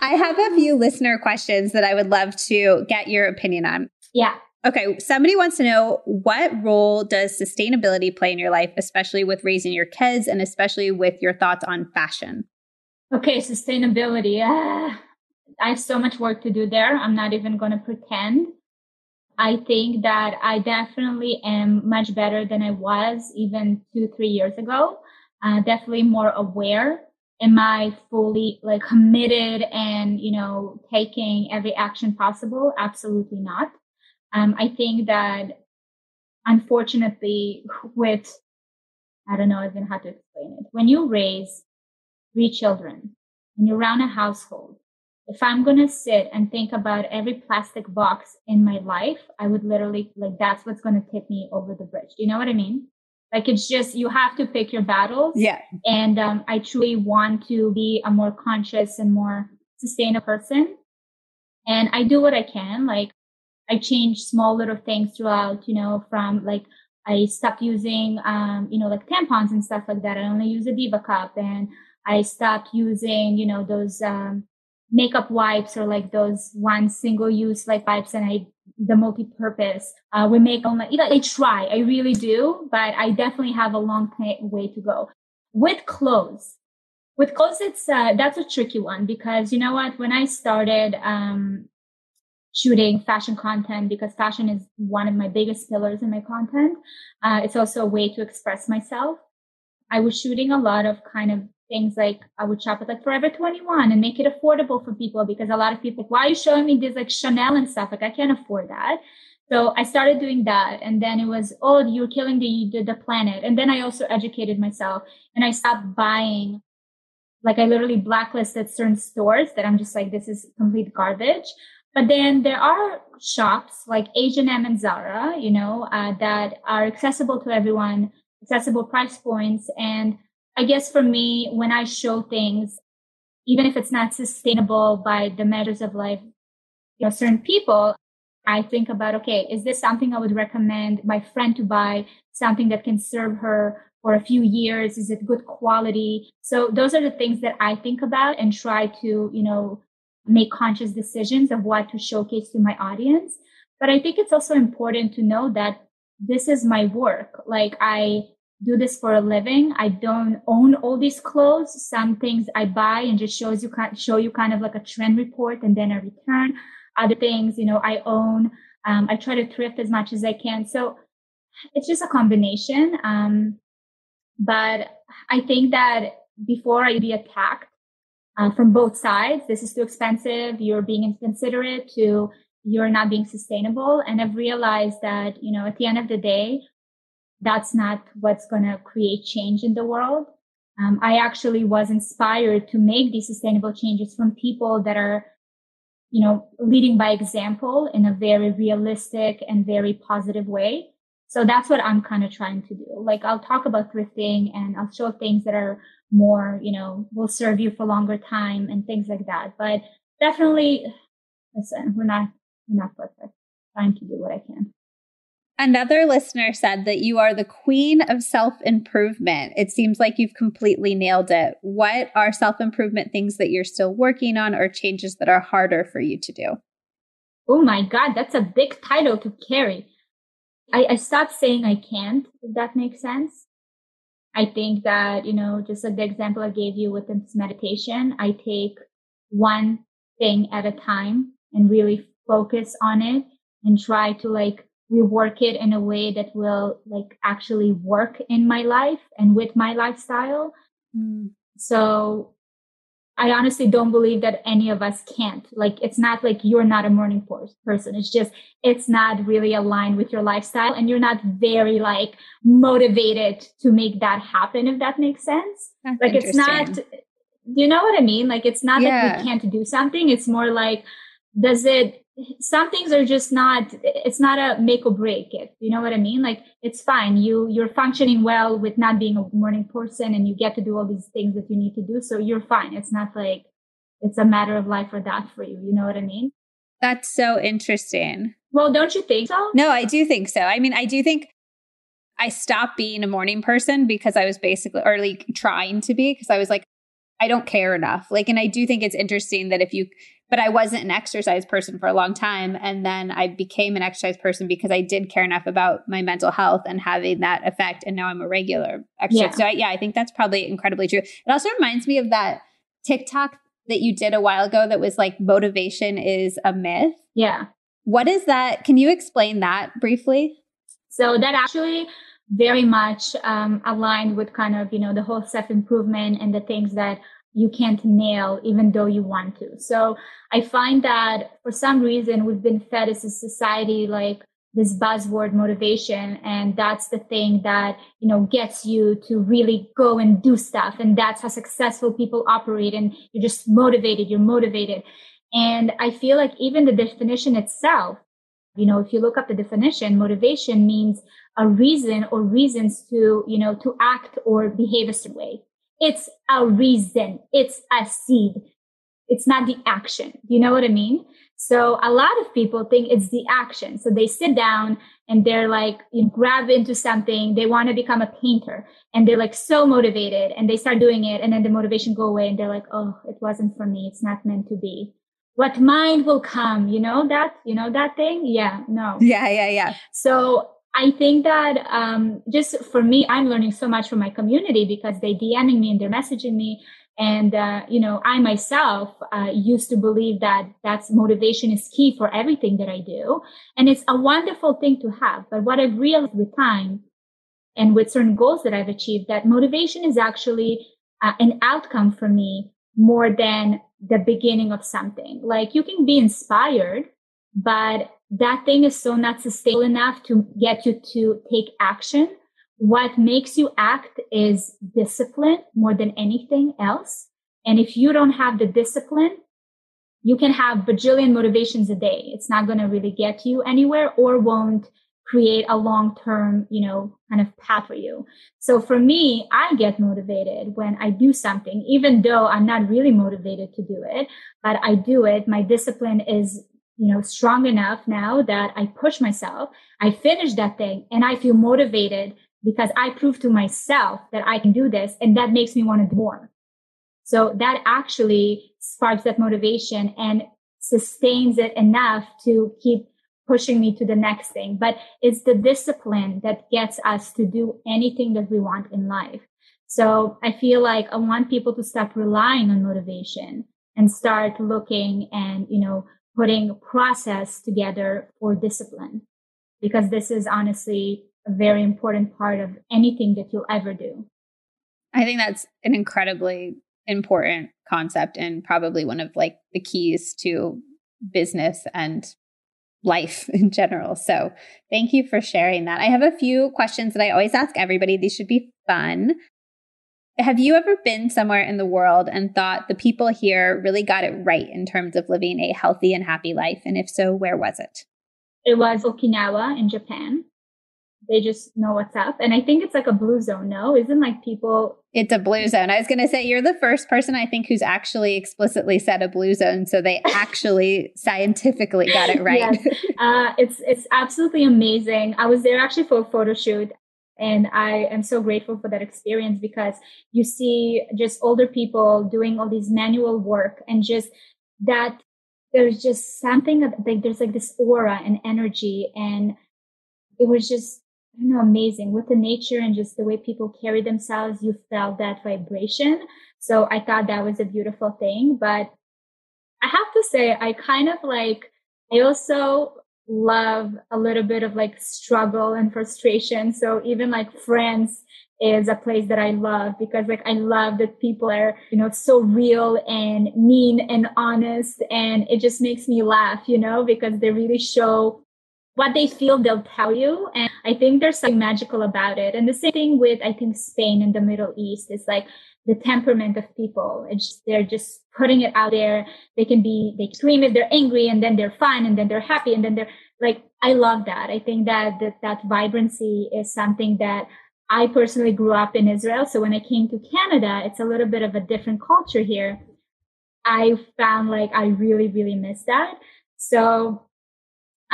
I have a few listener questions that I would love to get your opinion on. Yeah. Okay. Somebody wants to know what role does sustainability play in your life, especially with raising your kids and especially with your thoughts on fashion? Okay. Sustainability. Uh, I have so much work to do there. I'm not even going to pretend. I think that I definitely am much better than I was even two, three years ago. Uh, definitely more aware. Am I fully like committed and, you know, taking every action possible? Absolutely not. Um, I think that unfortunately with, I don't know even how to explain it. When you raise three children and you run a household, if I'm going to sit and think about every plastic box in my life, I would literally like, that's what's going to tip me over the bridge. Do you know what I mean? Like it's just, you have to pick your battles. Yeah. And um, I truly want to be a more conscious and more sustainable person. And I do what I can. Like I change small little things throughout, you know, from like, I stopped using, um, you know, like tampons and stuff like that. I only use a Diva cup and I stopped using, you know, those, um, makeup wipes or like those one single use like wipes and I the multi-purpose. Uh, we make on you know, I try, I really do, but I definitely have a long way to go. With clothes, with clothes, it's uh, that's a tricky one because you know what? When I started um, shooting fashion content, because fashion is one of my biggest pillars in my content, uh, it's also a way to express myself. I was shooting a lot of kind of things like I would shop at like Forever 21 and make it affordable for people because a lot of people like, why are you showing me this like Chanel and stuff? Like I can't afford that. So I started doing that. And then it was, oh, you're killing the, the, the planet. And then I also educated myself and I stopped buying. Like I literally blacklisted certain stores that I'm just like, this is complete garbage. But then there are shops like H&M and Zara, you know, uh, that are accessible to everyone, accessible price points. And I guess for me, when I show things, even if it's not sustainable by the measures of life, you know, certain people, I think about, okay, is this something I would recommend my friend to buy? Something that can serve her for a few years? Is it good quality? So those are the things that I think about and try to, you know, make conscious decisions of what to showcase to my audience. But I think it's also important to know that this is my work. Like I do this for a living. I don't own all these clothes. Some things I buy and just shows you show you kind of like a trend report and then a return. Other things, you know, I own. Um, I try to thrift as much as I can. So it's just a combination. Um, but I think that before I be attacked uh, from both sides. This is too expensive. You're being inconsiderate to you're not being sustainable. And I've realized that, you know, at the end of the day, that's not what's going to create change in the world. Um, I actually was inspired to make these sustainable changes from people that are, you know, leading by example in a very realistic and very positive way. So that's what I'm kind of trying to do. Like I'll talk about thrifting and I'll show things that are more, you know, will serve you for longer time and things like that. But definitely, listen, we're not, we're not perfect. Trying to do what I can. Another listener said that you are the queen of self improvement. It seems like you've completely nailed it. What are self improvement things that you're still working on or changes that are harder for you to do? Oh my God, that's a big title to carry. I, I stopped saying I can't, if that makes sense. I think that, you know, just like the example I gave you with this meditation, I take one thing at a time and really focus on it and try to like rework it in a way that will like actually work in my life and with my lifestyle. Mm. So I honestly don't believe that any of us can't. Like, it's not like you're not a morning person. It's just, it's not really aligned with your lifestyle and you're not very like motivated to make that happen, if that makes sense. That's like, it's not, you know what I mean? Like, it's not yeah. that we can't do something. It's more like, does it some things are just not it's not a make or break it you know what i mean? Like it's fine. You you're functioning well with not being a morning person and you get to do all these things that you need to do so you're fine. It's not like it's a matter of life or death for you you know what i mean? That's so interesting. Well don't you think so? No i do think so. I mean i do think i stopped being a morning person because i was basically or like trying to be because i was like I don't care enough. Like, and I do think it's interesting that if you but I wasn't an exercise person for a long time. And then I became an exercise person because I did care enough about my mental health and having that effect. And now I'm a regular exercise. Yeah. So I, yeah, I think that's probably incredibly true. It also reminds me of that TikTok that you did a while ago that was like motivation is a myth. Yeah. What is that? Can you explain that briefly? So that actually very much um, aligned with kind of, you know, the whole self improvement and the things that you can't nail even though you want to. So I find that for some reason we've been fed as a society like this buzzword motivation and that's the thing that you know gets you to really go and do stuff. And that's how successful people operate and you're just motivated you're motivated. And i feel like even the definition itself you know if you look up the definition motivation means a reason or reasons to you know to act or behave a certain way it's a reason. It's a seed. It's not the action. Do you know what I mean? So a lot of people think it's the action. So they sit down and they're like, you know, grab into something. They want to become a painter and they're like so motivated and they start doing it. And then the motivation go away and they're like, Oh, it wasn't for me. It's not meant to be. What mind will come? You know that, you know that thing? Yeah, no. Yeah, yeah, yeah. So I think that um, just for me, I'm learning so much from my community because they DMing me and they're messaging me. And, uh, you know, I myself uh, used to believe that that's motivation is key for everything that I do. And it's a wonderful thing to have. But what I've realized with time and with certain goals that I've achieved, that motivation is actually uh, an outcome for me more than the beginning of something. Like you can be inspired, but that thing is so not sustainable enough to get you to take action. What makes you act is discipline more than anything else. And if you don't have the discipline, you can have bajillion motivations a day. It's not going to really get you anywhere or won't create a long term, you know, kind of path for you. So for me, I get motivated when I do something, even though I'm not really motivated to do it, but I do it. My discipline is, you know, strong enough now that I push myself. I finish that thing and I feel motivated because I prove to myself that I can do this. And that makes me want to do more. So that actually sparks that motivation and sustains it enough to keep pushing me to the next thing. But it's the discipline that gets us to do anything that we want in life. So I feel like I want people to stop relying on motivation and start looking and, you know, putting process together for discipline because this is honestly a very important part of anything that you'll ever do. I think that's an incredibly important concept and probably one of like the keys to business and life in general. So, thank you for sharing that. I have a few questions that I always ask everybody. These should be fun. Have you ever been somewhere in the world and thought the people here really got it right in terms of living a healthy and happy life? And if so, where was it? It was Okinawa in Japan they just know what's up. And I think it's like a blue zone, no? Isn't like people. It's a blue zone. I was going to say, you're the first person I think who's actually explicitly said a blue zone. So they actually scientifically got it right. Yes. Uh, it's, it's absolutely amazing. I was there actually for a photo shoot. And I am so grateful for that experience because you see just older people doing all these manual work and just that there's just something like there's like this aura and energy and it was just I don't know, amazing with the nature and just the way people carry themselves. You felt that vibration. So I thought that was a beautiful thing. But I have to say, I kind of like, I also love a little bit of like struggle and frustration. So even like France is a place that I love because like I love that people are, you know, so real and mean and honest. And it just makes me laugh, you know, because they really show what they feel they'll tell you and i think there's something magical about it and the same thing with i think spain and the middle east is like the temperament of people. It's they're just putting it out there. They can be they scream if they're angry and then they're fine and then they're happy and then they're like i love that. I think that that, that vibrancy is something that i personally grew up in israel. So when i came to canada it's a little bit of a different culture here. I found like i really really miss that. So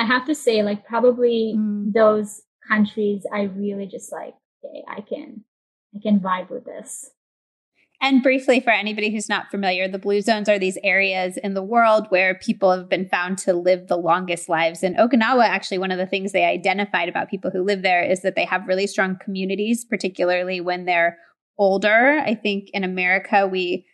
I have to say, like, probably mm. those countries, I really just like, okay, I can, I can vibe with this. And briefly, for anybody who's not familiar, the blue zones are these areas in the world where people have been found to live the longest lives. In Okinawa, actually, one of the things they identified about people who live there is that they have really strong communities, particularly when they're older. I think in America, we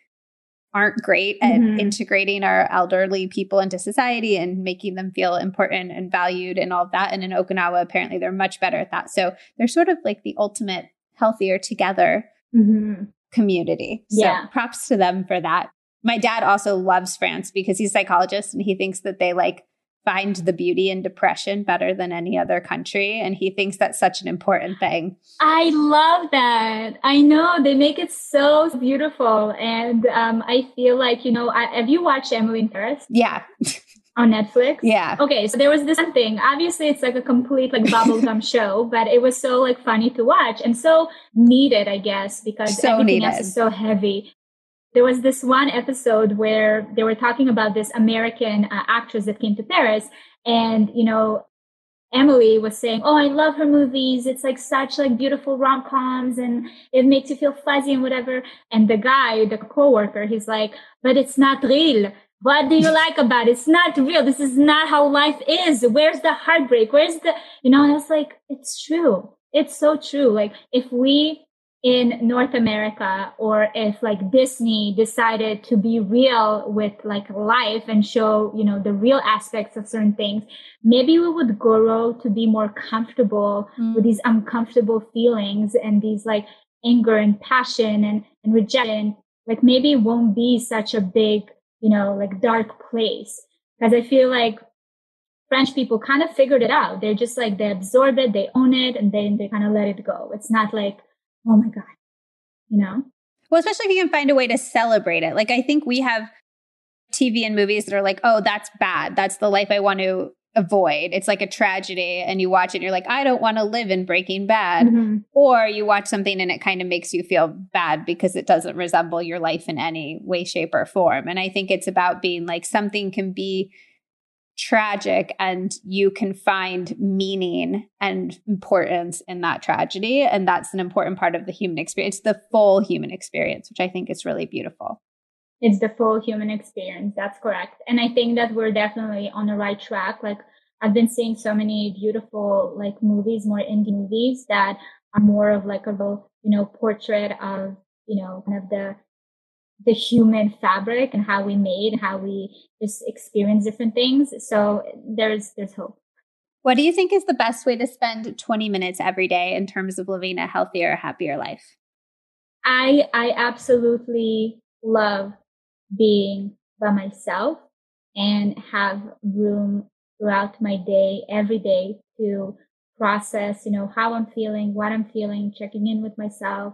aren't great at mm-hmm. integrating our elderly people into society and making them feel important and valued and all of that. And in Okinawa, apparently they're much better at that. So they're sort of like the ultimate healthier together mm-hmm. Community. So yeah. props to them for that. My dad also loves France because he's a psychologist and he thinks that they like find the beauty in depression better than any other country. And he thinks that's such an important thing. I love that. I know they make it so beautiful. And um, I feel like, you know, I, have you watched Emily in Paris? Yeah. on Netflix. Yeah. Okay, so there was this thing. Obviously, it's like a complete like bubblegum show, but it was so like funny to watch and so needed, I guess, because so everything needed. else is so heavy there was this one episode where they were talking about this American uh, actress that came to Paris, and you know, Emily was saying, "Oh, I love her movies. It's like such like beautiful rom coms, and it makes you feel fuzzy and whatever." And the guy, the coworker, he's like, "But it's not real." What do you like about it? It's not real. This is not how life is. Where's the heartbreak? Where's the, you know, and I was like, it's true. It's so true. Like if we in North America or if like Disney decided to be real with like life and show, you know, the real aspects of certain things, maybe we would grow to be more comfortable mm. with these uncomfortable feelings and these like anger and passion and, and rejection. Like maybe it won't be such a big, you know, like dark place. Cause I feel like French people kind of figured it out. They're just like, they absorb it, they own it, and then they kind of let it go. It's not like, oh my God, you know? Well, especially if you can find a way to celebrate it. Like, I think we have TV and movies that are like, oh, that's bad. That's the life I want to avoid. It's like a tragedy, and you watch it and you're like, I don't want to live in Breaking Bad. Mm-hmm. Or you watch something and it kind of makes you feel bad because it doesn't resemble your life in any way, shape, or form. And I think it's about being like something can be tragic and you can find meaning and importance in that tragedy. And that's an important part of the human experience, the full human experience, which I think is really beautiful. It's the full human experience. That's correct. And I think that we're definitely on the right track. Like I've been seeing so many beautiful like movies, more indie movies that are more of like a little, you know, portrait of, you know, kind of the the human fabric and how we made, how we just experience different things. So there's there's hope. What do you think is the best way to spend 20 minutes every day in terms of living a healthier, happier life? I I absolutely love being by myself and have room throughout my day, every day to process, you know, how I'm feeling, what I'm feeling, checking in with myself,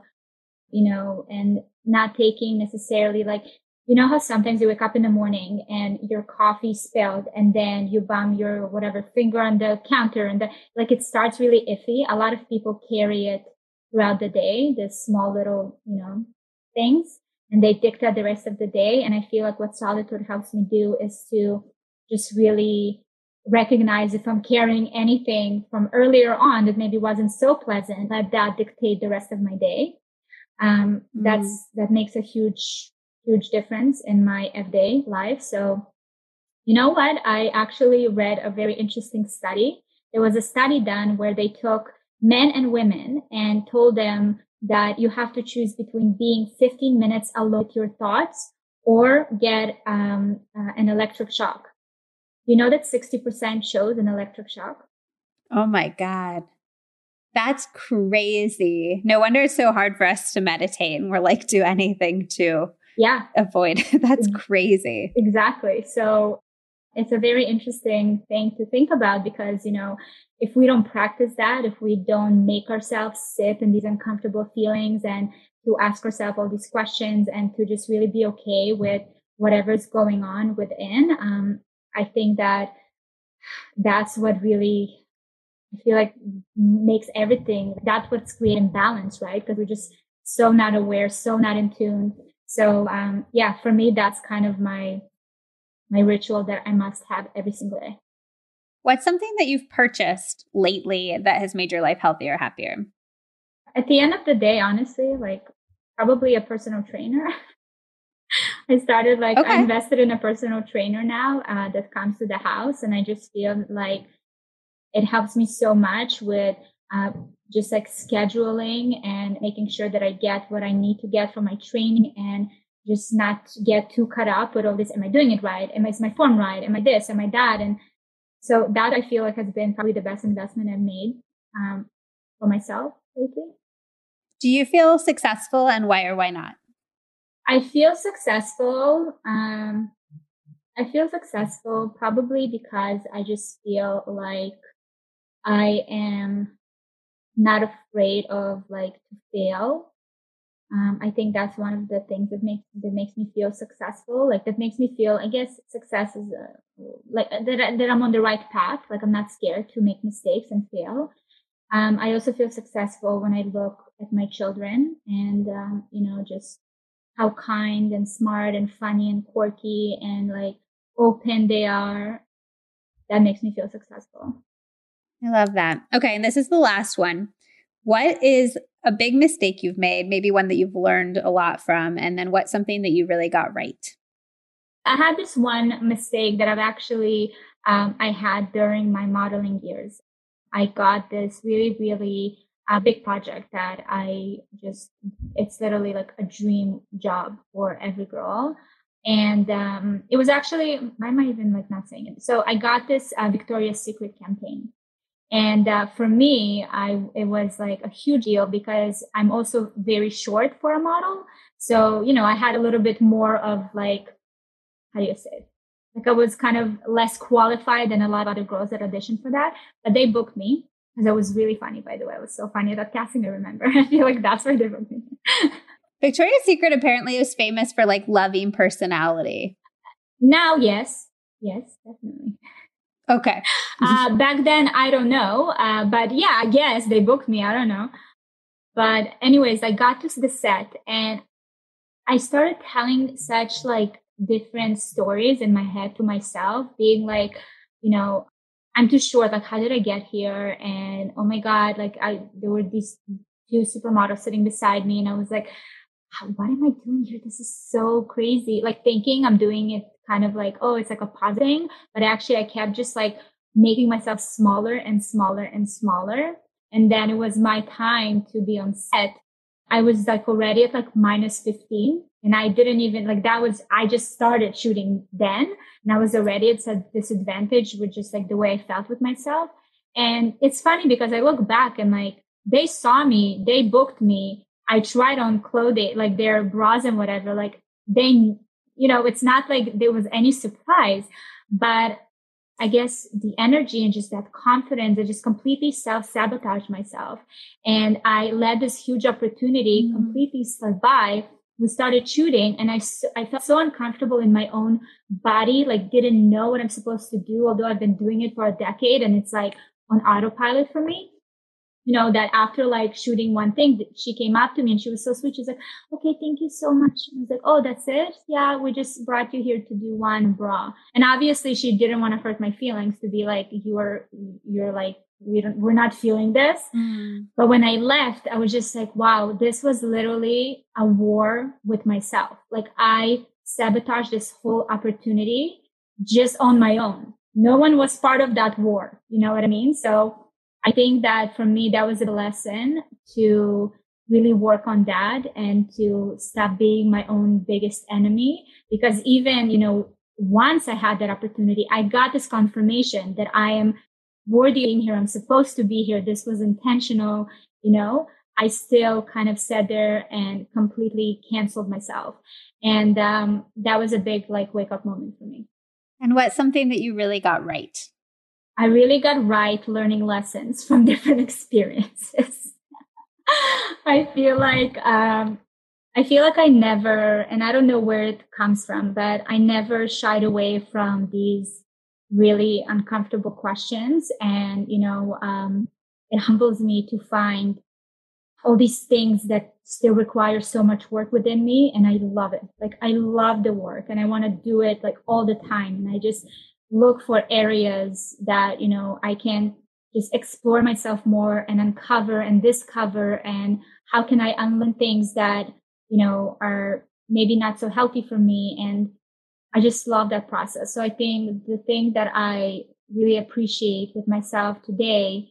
you know, and not taking necessarily like, you know how sometimes you wake up in the morning and your coffee spilled and then you bump your whatever finger on the counter and the, like it starts really iffy. A lot of people carry it throughout the day, the small little, you know, things and they dictate the rest of the day. And I feel like what solitude helps me do is to just really recognize if I'm carrying anything from earlier on that maybe wasn't so pleasant, let that dictate the rest of my day um, mm. that's that makes a huge huge difference in my everyday life so you know what i actually read a very interesting study there was a study done where they took men and women and told them that you have to choose between being 15 minutes alone with your thoughts or get um, uh, an electric shock you know that 60% shows an electric shock oh my god that's crazy. No wonder it's so hard for us to meditate and we're like, do anything to yeah avoid. It. That's crazy. Exactly. So it's a very interesting thing to think about because, you know, if we don't practice that, if we don't make ourselves sit in these uncomfortable feelings and to ask ourselves all these questions and to just really be okay with whatever's going on within, um, I think that that's what really I feel like makes everything. That's what's creating balance, right? Because we're just so not aware, so not in tune. So um, yeah, for me, that's kind of my my ritual that I must have every single day. What's something that you've purchased lately that has made your life healthier, happier? At the end of the day, honestly, like probably a personal trainer. I started like okay. I invested in a personal trainer now uh, that comes to the house, and I just feel like it helps me so much with uh, just like scheduling and making sure that I get what I need to get from my training and just not get too caught up with all this. Am I doing it right? Am I, is my form right? Am I this? Am I that? And so that I feel like has been probably the best investment I've made um, for myself lately. Do you feel successful and why or why not? I feel successful. Um, I feel successful probably because I just feel like I am not afraid of like to fail. Um, I think that's one of the things that makes that makes me feel successful. Like that makes me feel, I guess, success is uh, like that that I'm on the right path. Like I'm not scared to make mistakes and fail. Um, I also feel successful when I look at my children and um, you know just how kind and smart and funny and quirky and like open they are. That makes me feel successful. I love that. Okay. And this is the last one. What is a big mistake you've made, maybe one that you've learned a lot from, and then what's something that you really got right? I had this one mistake that I've actually um, I had during my modeling years. I got this really, really uh, big project that I just it's literally like a dream job for every girl. And um, it was actually, why am I even like not saying it? So I got this uh, Victoria's Secret campaign and uh, for me, I it was like a huge deal because I'm also very short for a model. So you know, I had a little bit more of like, how do you say it? Like I was kind of less qualified than a lot of other girls that auditioned for that, but they booked me because I was really funny. By the way, I was so funny at that casting. I remember. I feel like that's where they booked me. Victoria's Secret apparently is famous for like loving personality. Now, yes, yes, definitely. Okay. uh, back then, I don't know, uh, but yeah, I guess they booked me. I don't know. But anyways, I got to the set and I started telling such like different stories in my head to myself, being like, you know, I'm too short. Like, how did I get here? And oh my God, like I, there were these two supermodels sitting beside me and I was like, what am I doing here? This is so crazy. Like thinking I'm doing it kind of like, oh, it's like a positive, but actually I kept just like making myself smaller and smaller and smaller. And then it was my time to be on set. I was like already at like minus 15 and I didn't even like that was, I just started shooting then and I was already at a disadvantage with just like the way I felt with myself. And it's funny because I look back and like they saw me, they booked me. I tried on clothing, like their bras and whatever, like they, you know, it's not like there was any surprise, but I guess the energy and just that confidence, I just completely self sabotaged myself. And I let this huge opportunity mm. completely slip by. We started shooting and I, I felt so uncomfortable in my own body, like didn't know what I'm supposed to do, although I've been doing it for a decade and it's like on autopilot for me you know, that after like shooting one thing, she came up to me and she was so sweet. She's like, okay, thank you so much. I was like, oh, that's it? Yeah, we just brought you here to do one bra. And obviously she didn't want to hurt my feelings to be like, you're, you're like, we don't, we're not feeling this. Mm. But when I left, I was just like, wow, this was literally a war with myself. Like I sabotaged this whole opportunity just on my own. No one was part of that war. You know what I mean? So I think that for me, that was a lesson to really work on that and to stop being my own biggest enemy. Because even, you know, once I had that opportunity, I got this confirmation that I am worthy being here. I'm supposed to be here. This was intentional, you know, I still kind of sat there and completely canceled myself. And um, that was a big like wake up moment for me. And what's something that you really got right? I really got right learning lessons from different experiences. I feel like um, I feel like I never, and I don't know where it comes from, but I never shied away from these really uncomfortable questions. And, you know, um, it humbles me to find all these things that still require so much work within me. And I love it. Like, I love the work and I want to do it like all the time. And I just, look for areas that, you know, I can just explore myself more and uncover and discover and how can I unlearn things that, you know, are maybe not so healthy for me. And I just love that process. So I think the thing that I really appreciate with myself today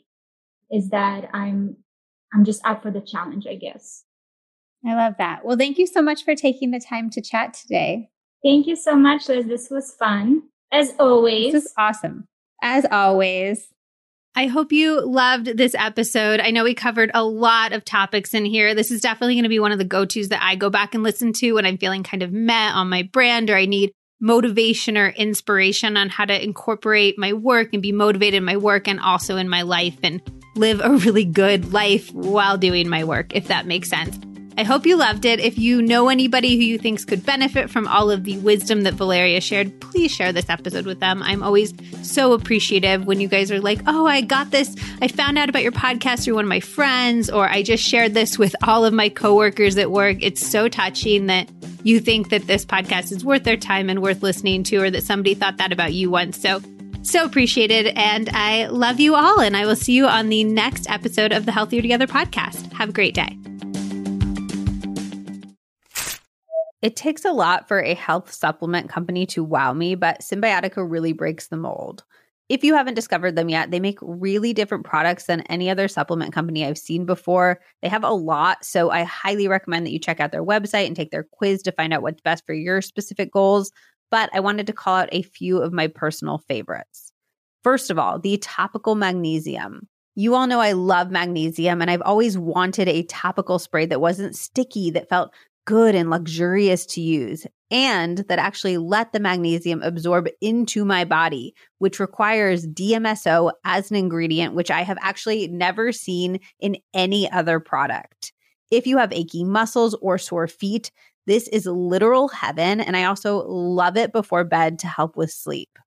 is that I'm, I'm just up for the challenge, I guess. I love that. Well, thank you so much for taking the time to chat today. Thank you so much, Liz. This was fun. As always. This is awesome. As always. I hope you loved this episode. I know we covered a lot of topics in here. This is definitely going to be one of the go tos that I go back and listen to when I'm feeling kind of met on my brand or I need motivation or inspiration on how to incorporate my work and be motivated in my work and also in my life and live a really good life while doing my work, if that makes sense. I hope you loved it. If you know anybody who you thinks could benefit from all of the wisdom that Valeria shared, please share this episode with them. I'm always so appreciative when you guys are like, oh, I got this. I found out about your podcast through one of my friends, or I just shared this with all of my coworkers at work. It's so touching that you think that this podcast is worth their time and worth listening to, or that somebody thought that about you once. So, so appreciated. And I love you all. And I will see you on the next episode of the Healthier Together podcast. Have a great day. It takes a lot for a health supplement company to wow me, but Cymbiotika really breaks the mold. If you haven't discovered them yet, they make really different products than any other supplement company I've seen before. They have a lot, so I highly recommend that you check out their website and take their quiz to find out what's best for your specific goals. But I wanted to call out a few of my personal favorites. First of all, the topical magnesium. You all know I love magnesium, and I've always wanted a topical spray that wasn't sticky, that felt good and luxurious to use and that actually let the magnesium absorb into my body, which requires DMSO as an ingredient, which I have actually never seen in any other product. If you have achy muscles or sore feet, This is literal heaven, and I also love it before bed to help with sleep.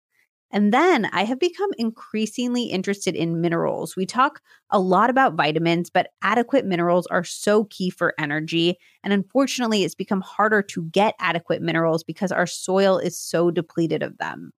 And then I have become increasingly interested in minerals. We talk a lot about vitamins, but adequate minerals are so key for energy. And unfortunately, it's become harder to get adequate minerals because our soil is so depleted of them.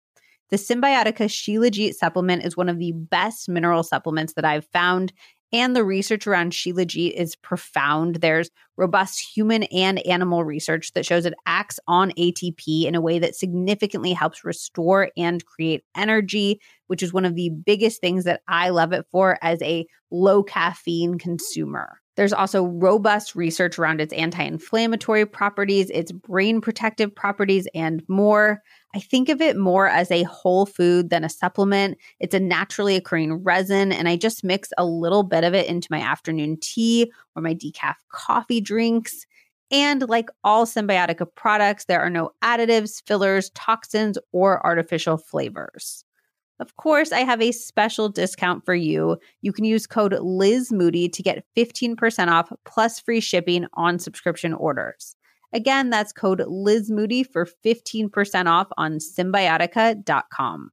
The Cymbiotika Shilajit supplement is one of the best mineral supplements that I've found. And the research around Shilajit is profound. There's robust human and animal research that shows it acts on ATP in a way that significantly helps restore and create energy, which is one of the biggest things that I love it for as a low caffeine consumer. There's also robust research around its anti inflammatory properties, its brain protective properties, and more. I think of it more as a whole food than a supplement. It's a naturally occurring resin, and I just mix a little bit of it into my afternoon tea or my decaf coffee drinks. And like all Cymbiotika products, there are no additives, fillers, toxins, or artificial flavors. Of course, I have a special discount for you. You can use code Liz Moody to get 15% off plus free shipping on subscription orders. Again, that's code Liz Moody for 15% off on cymbiotika.com.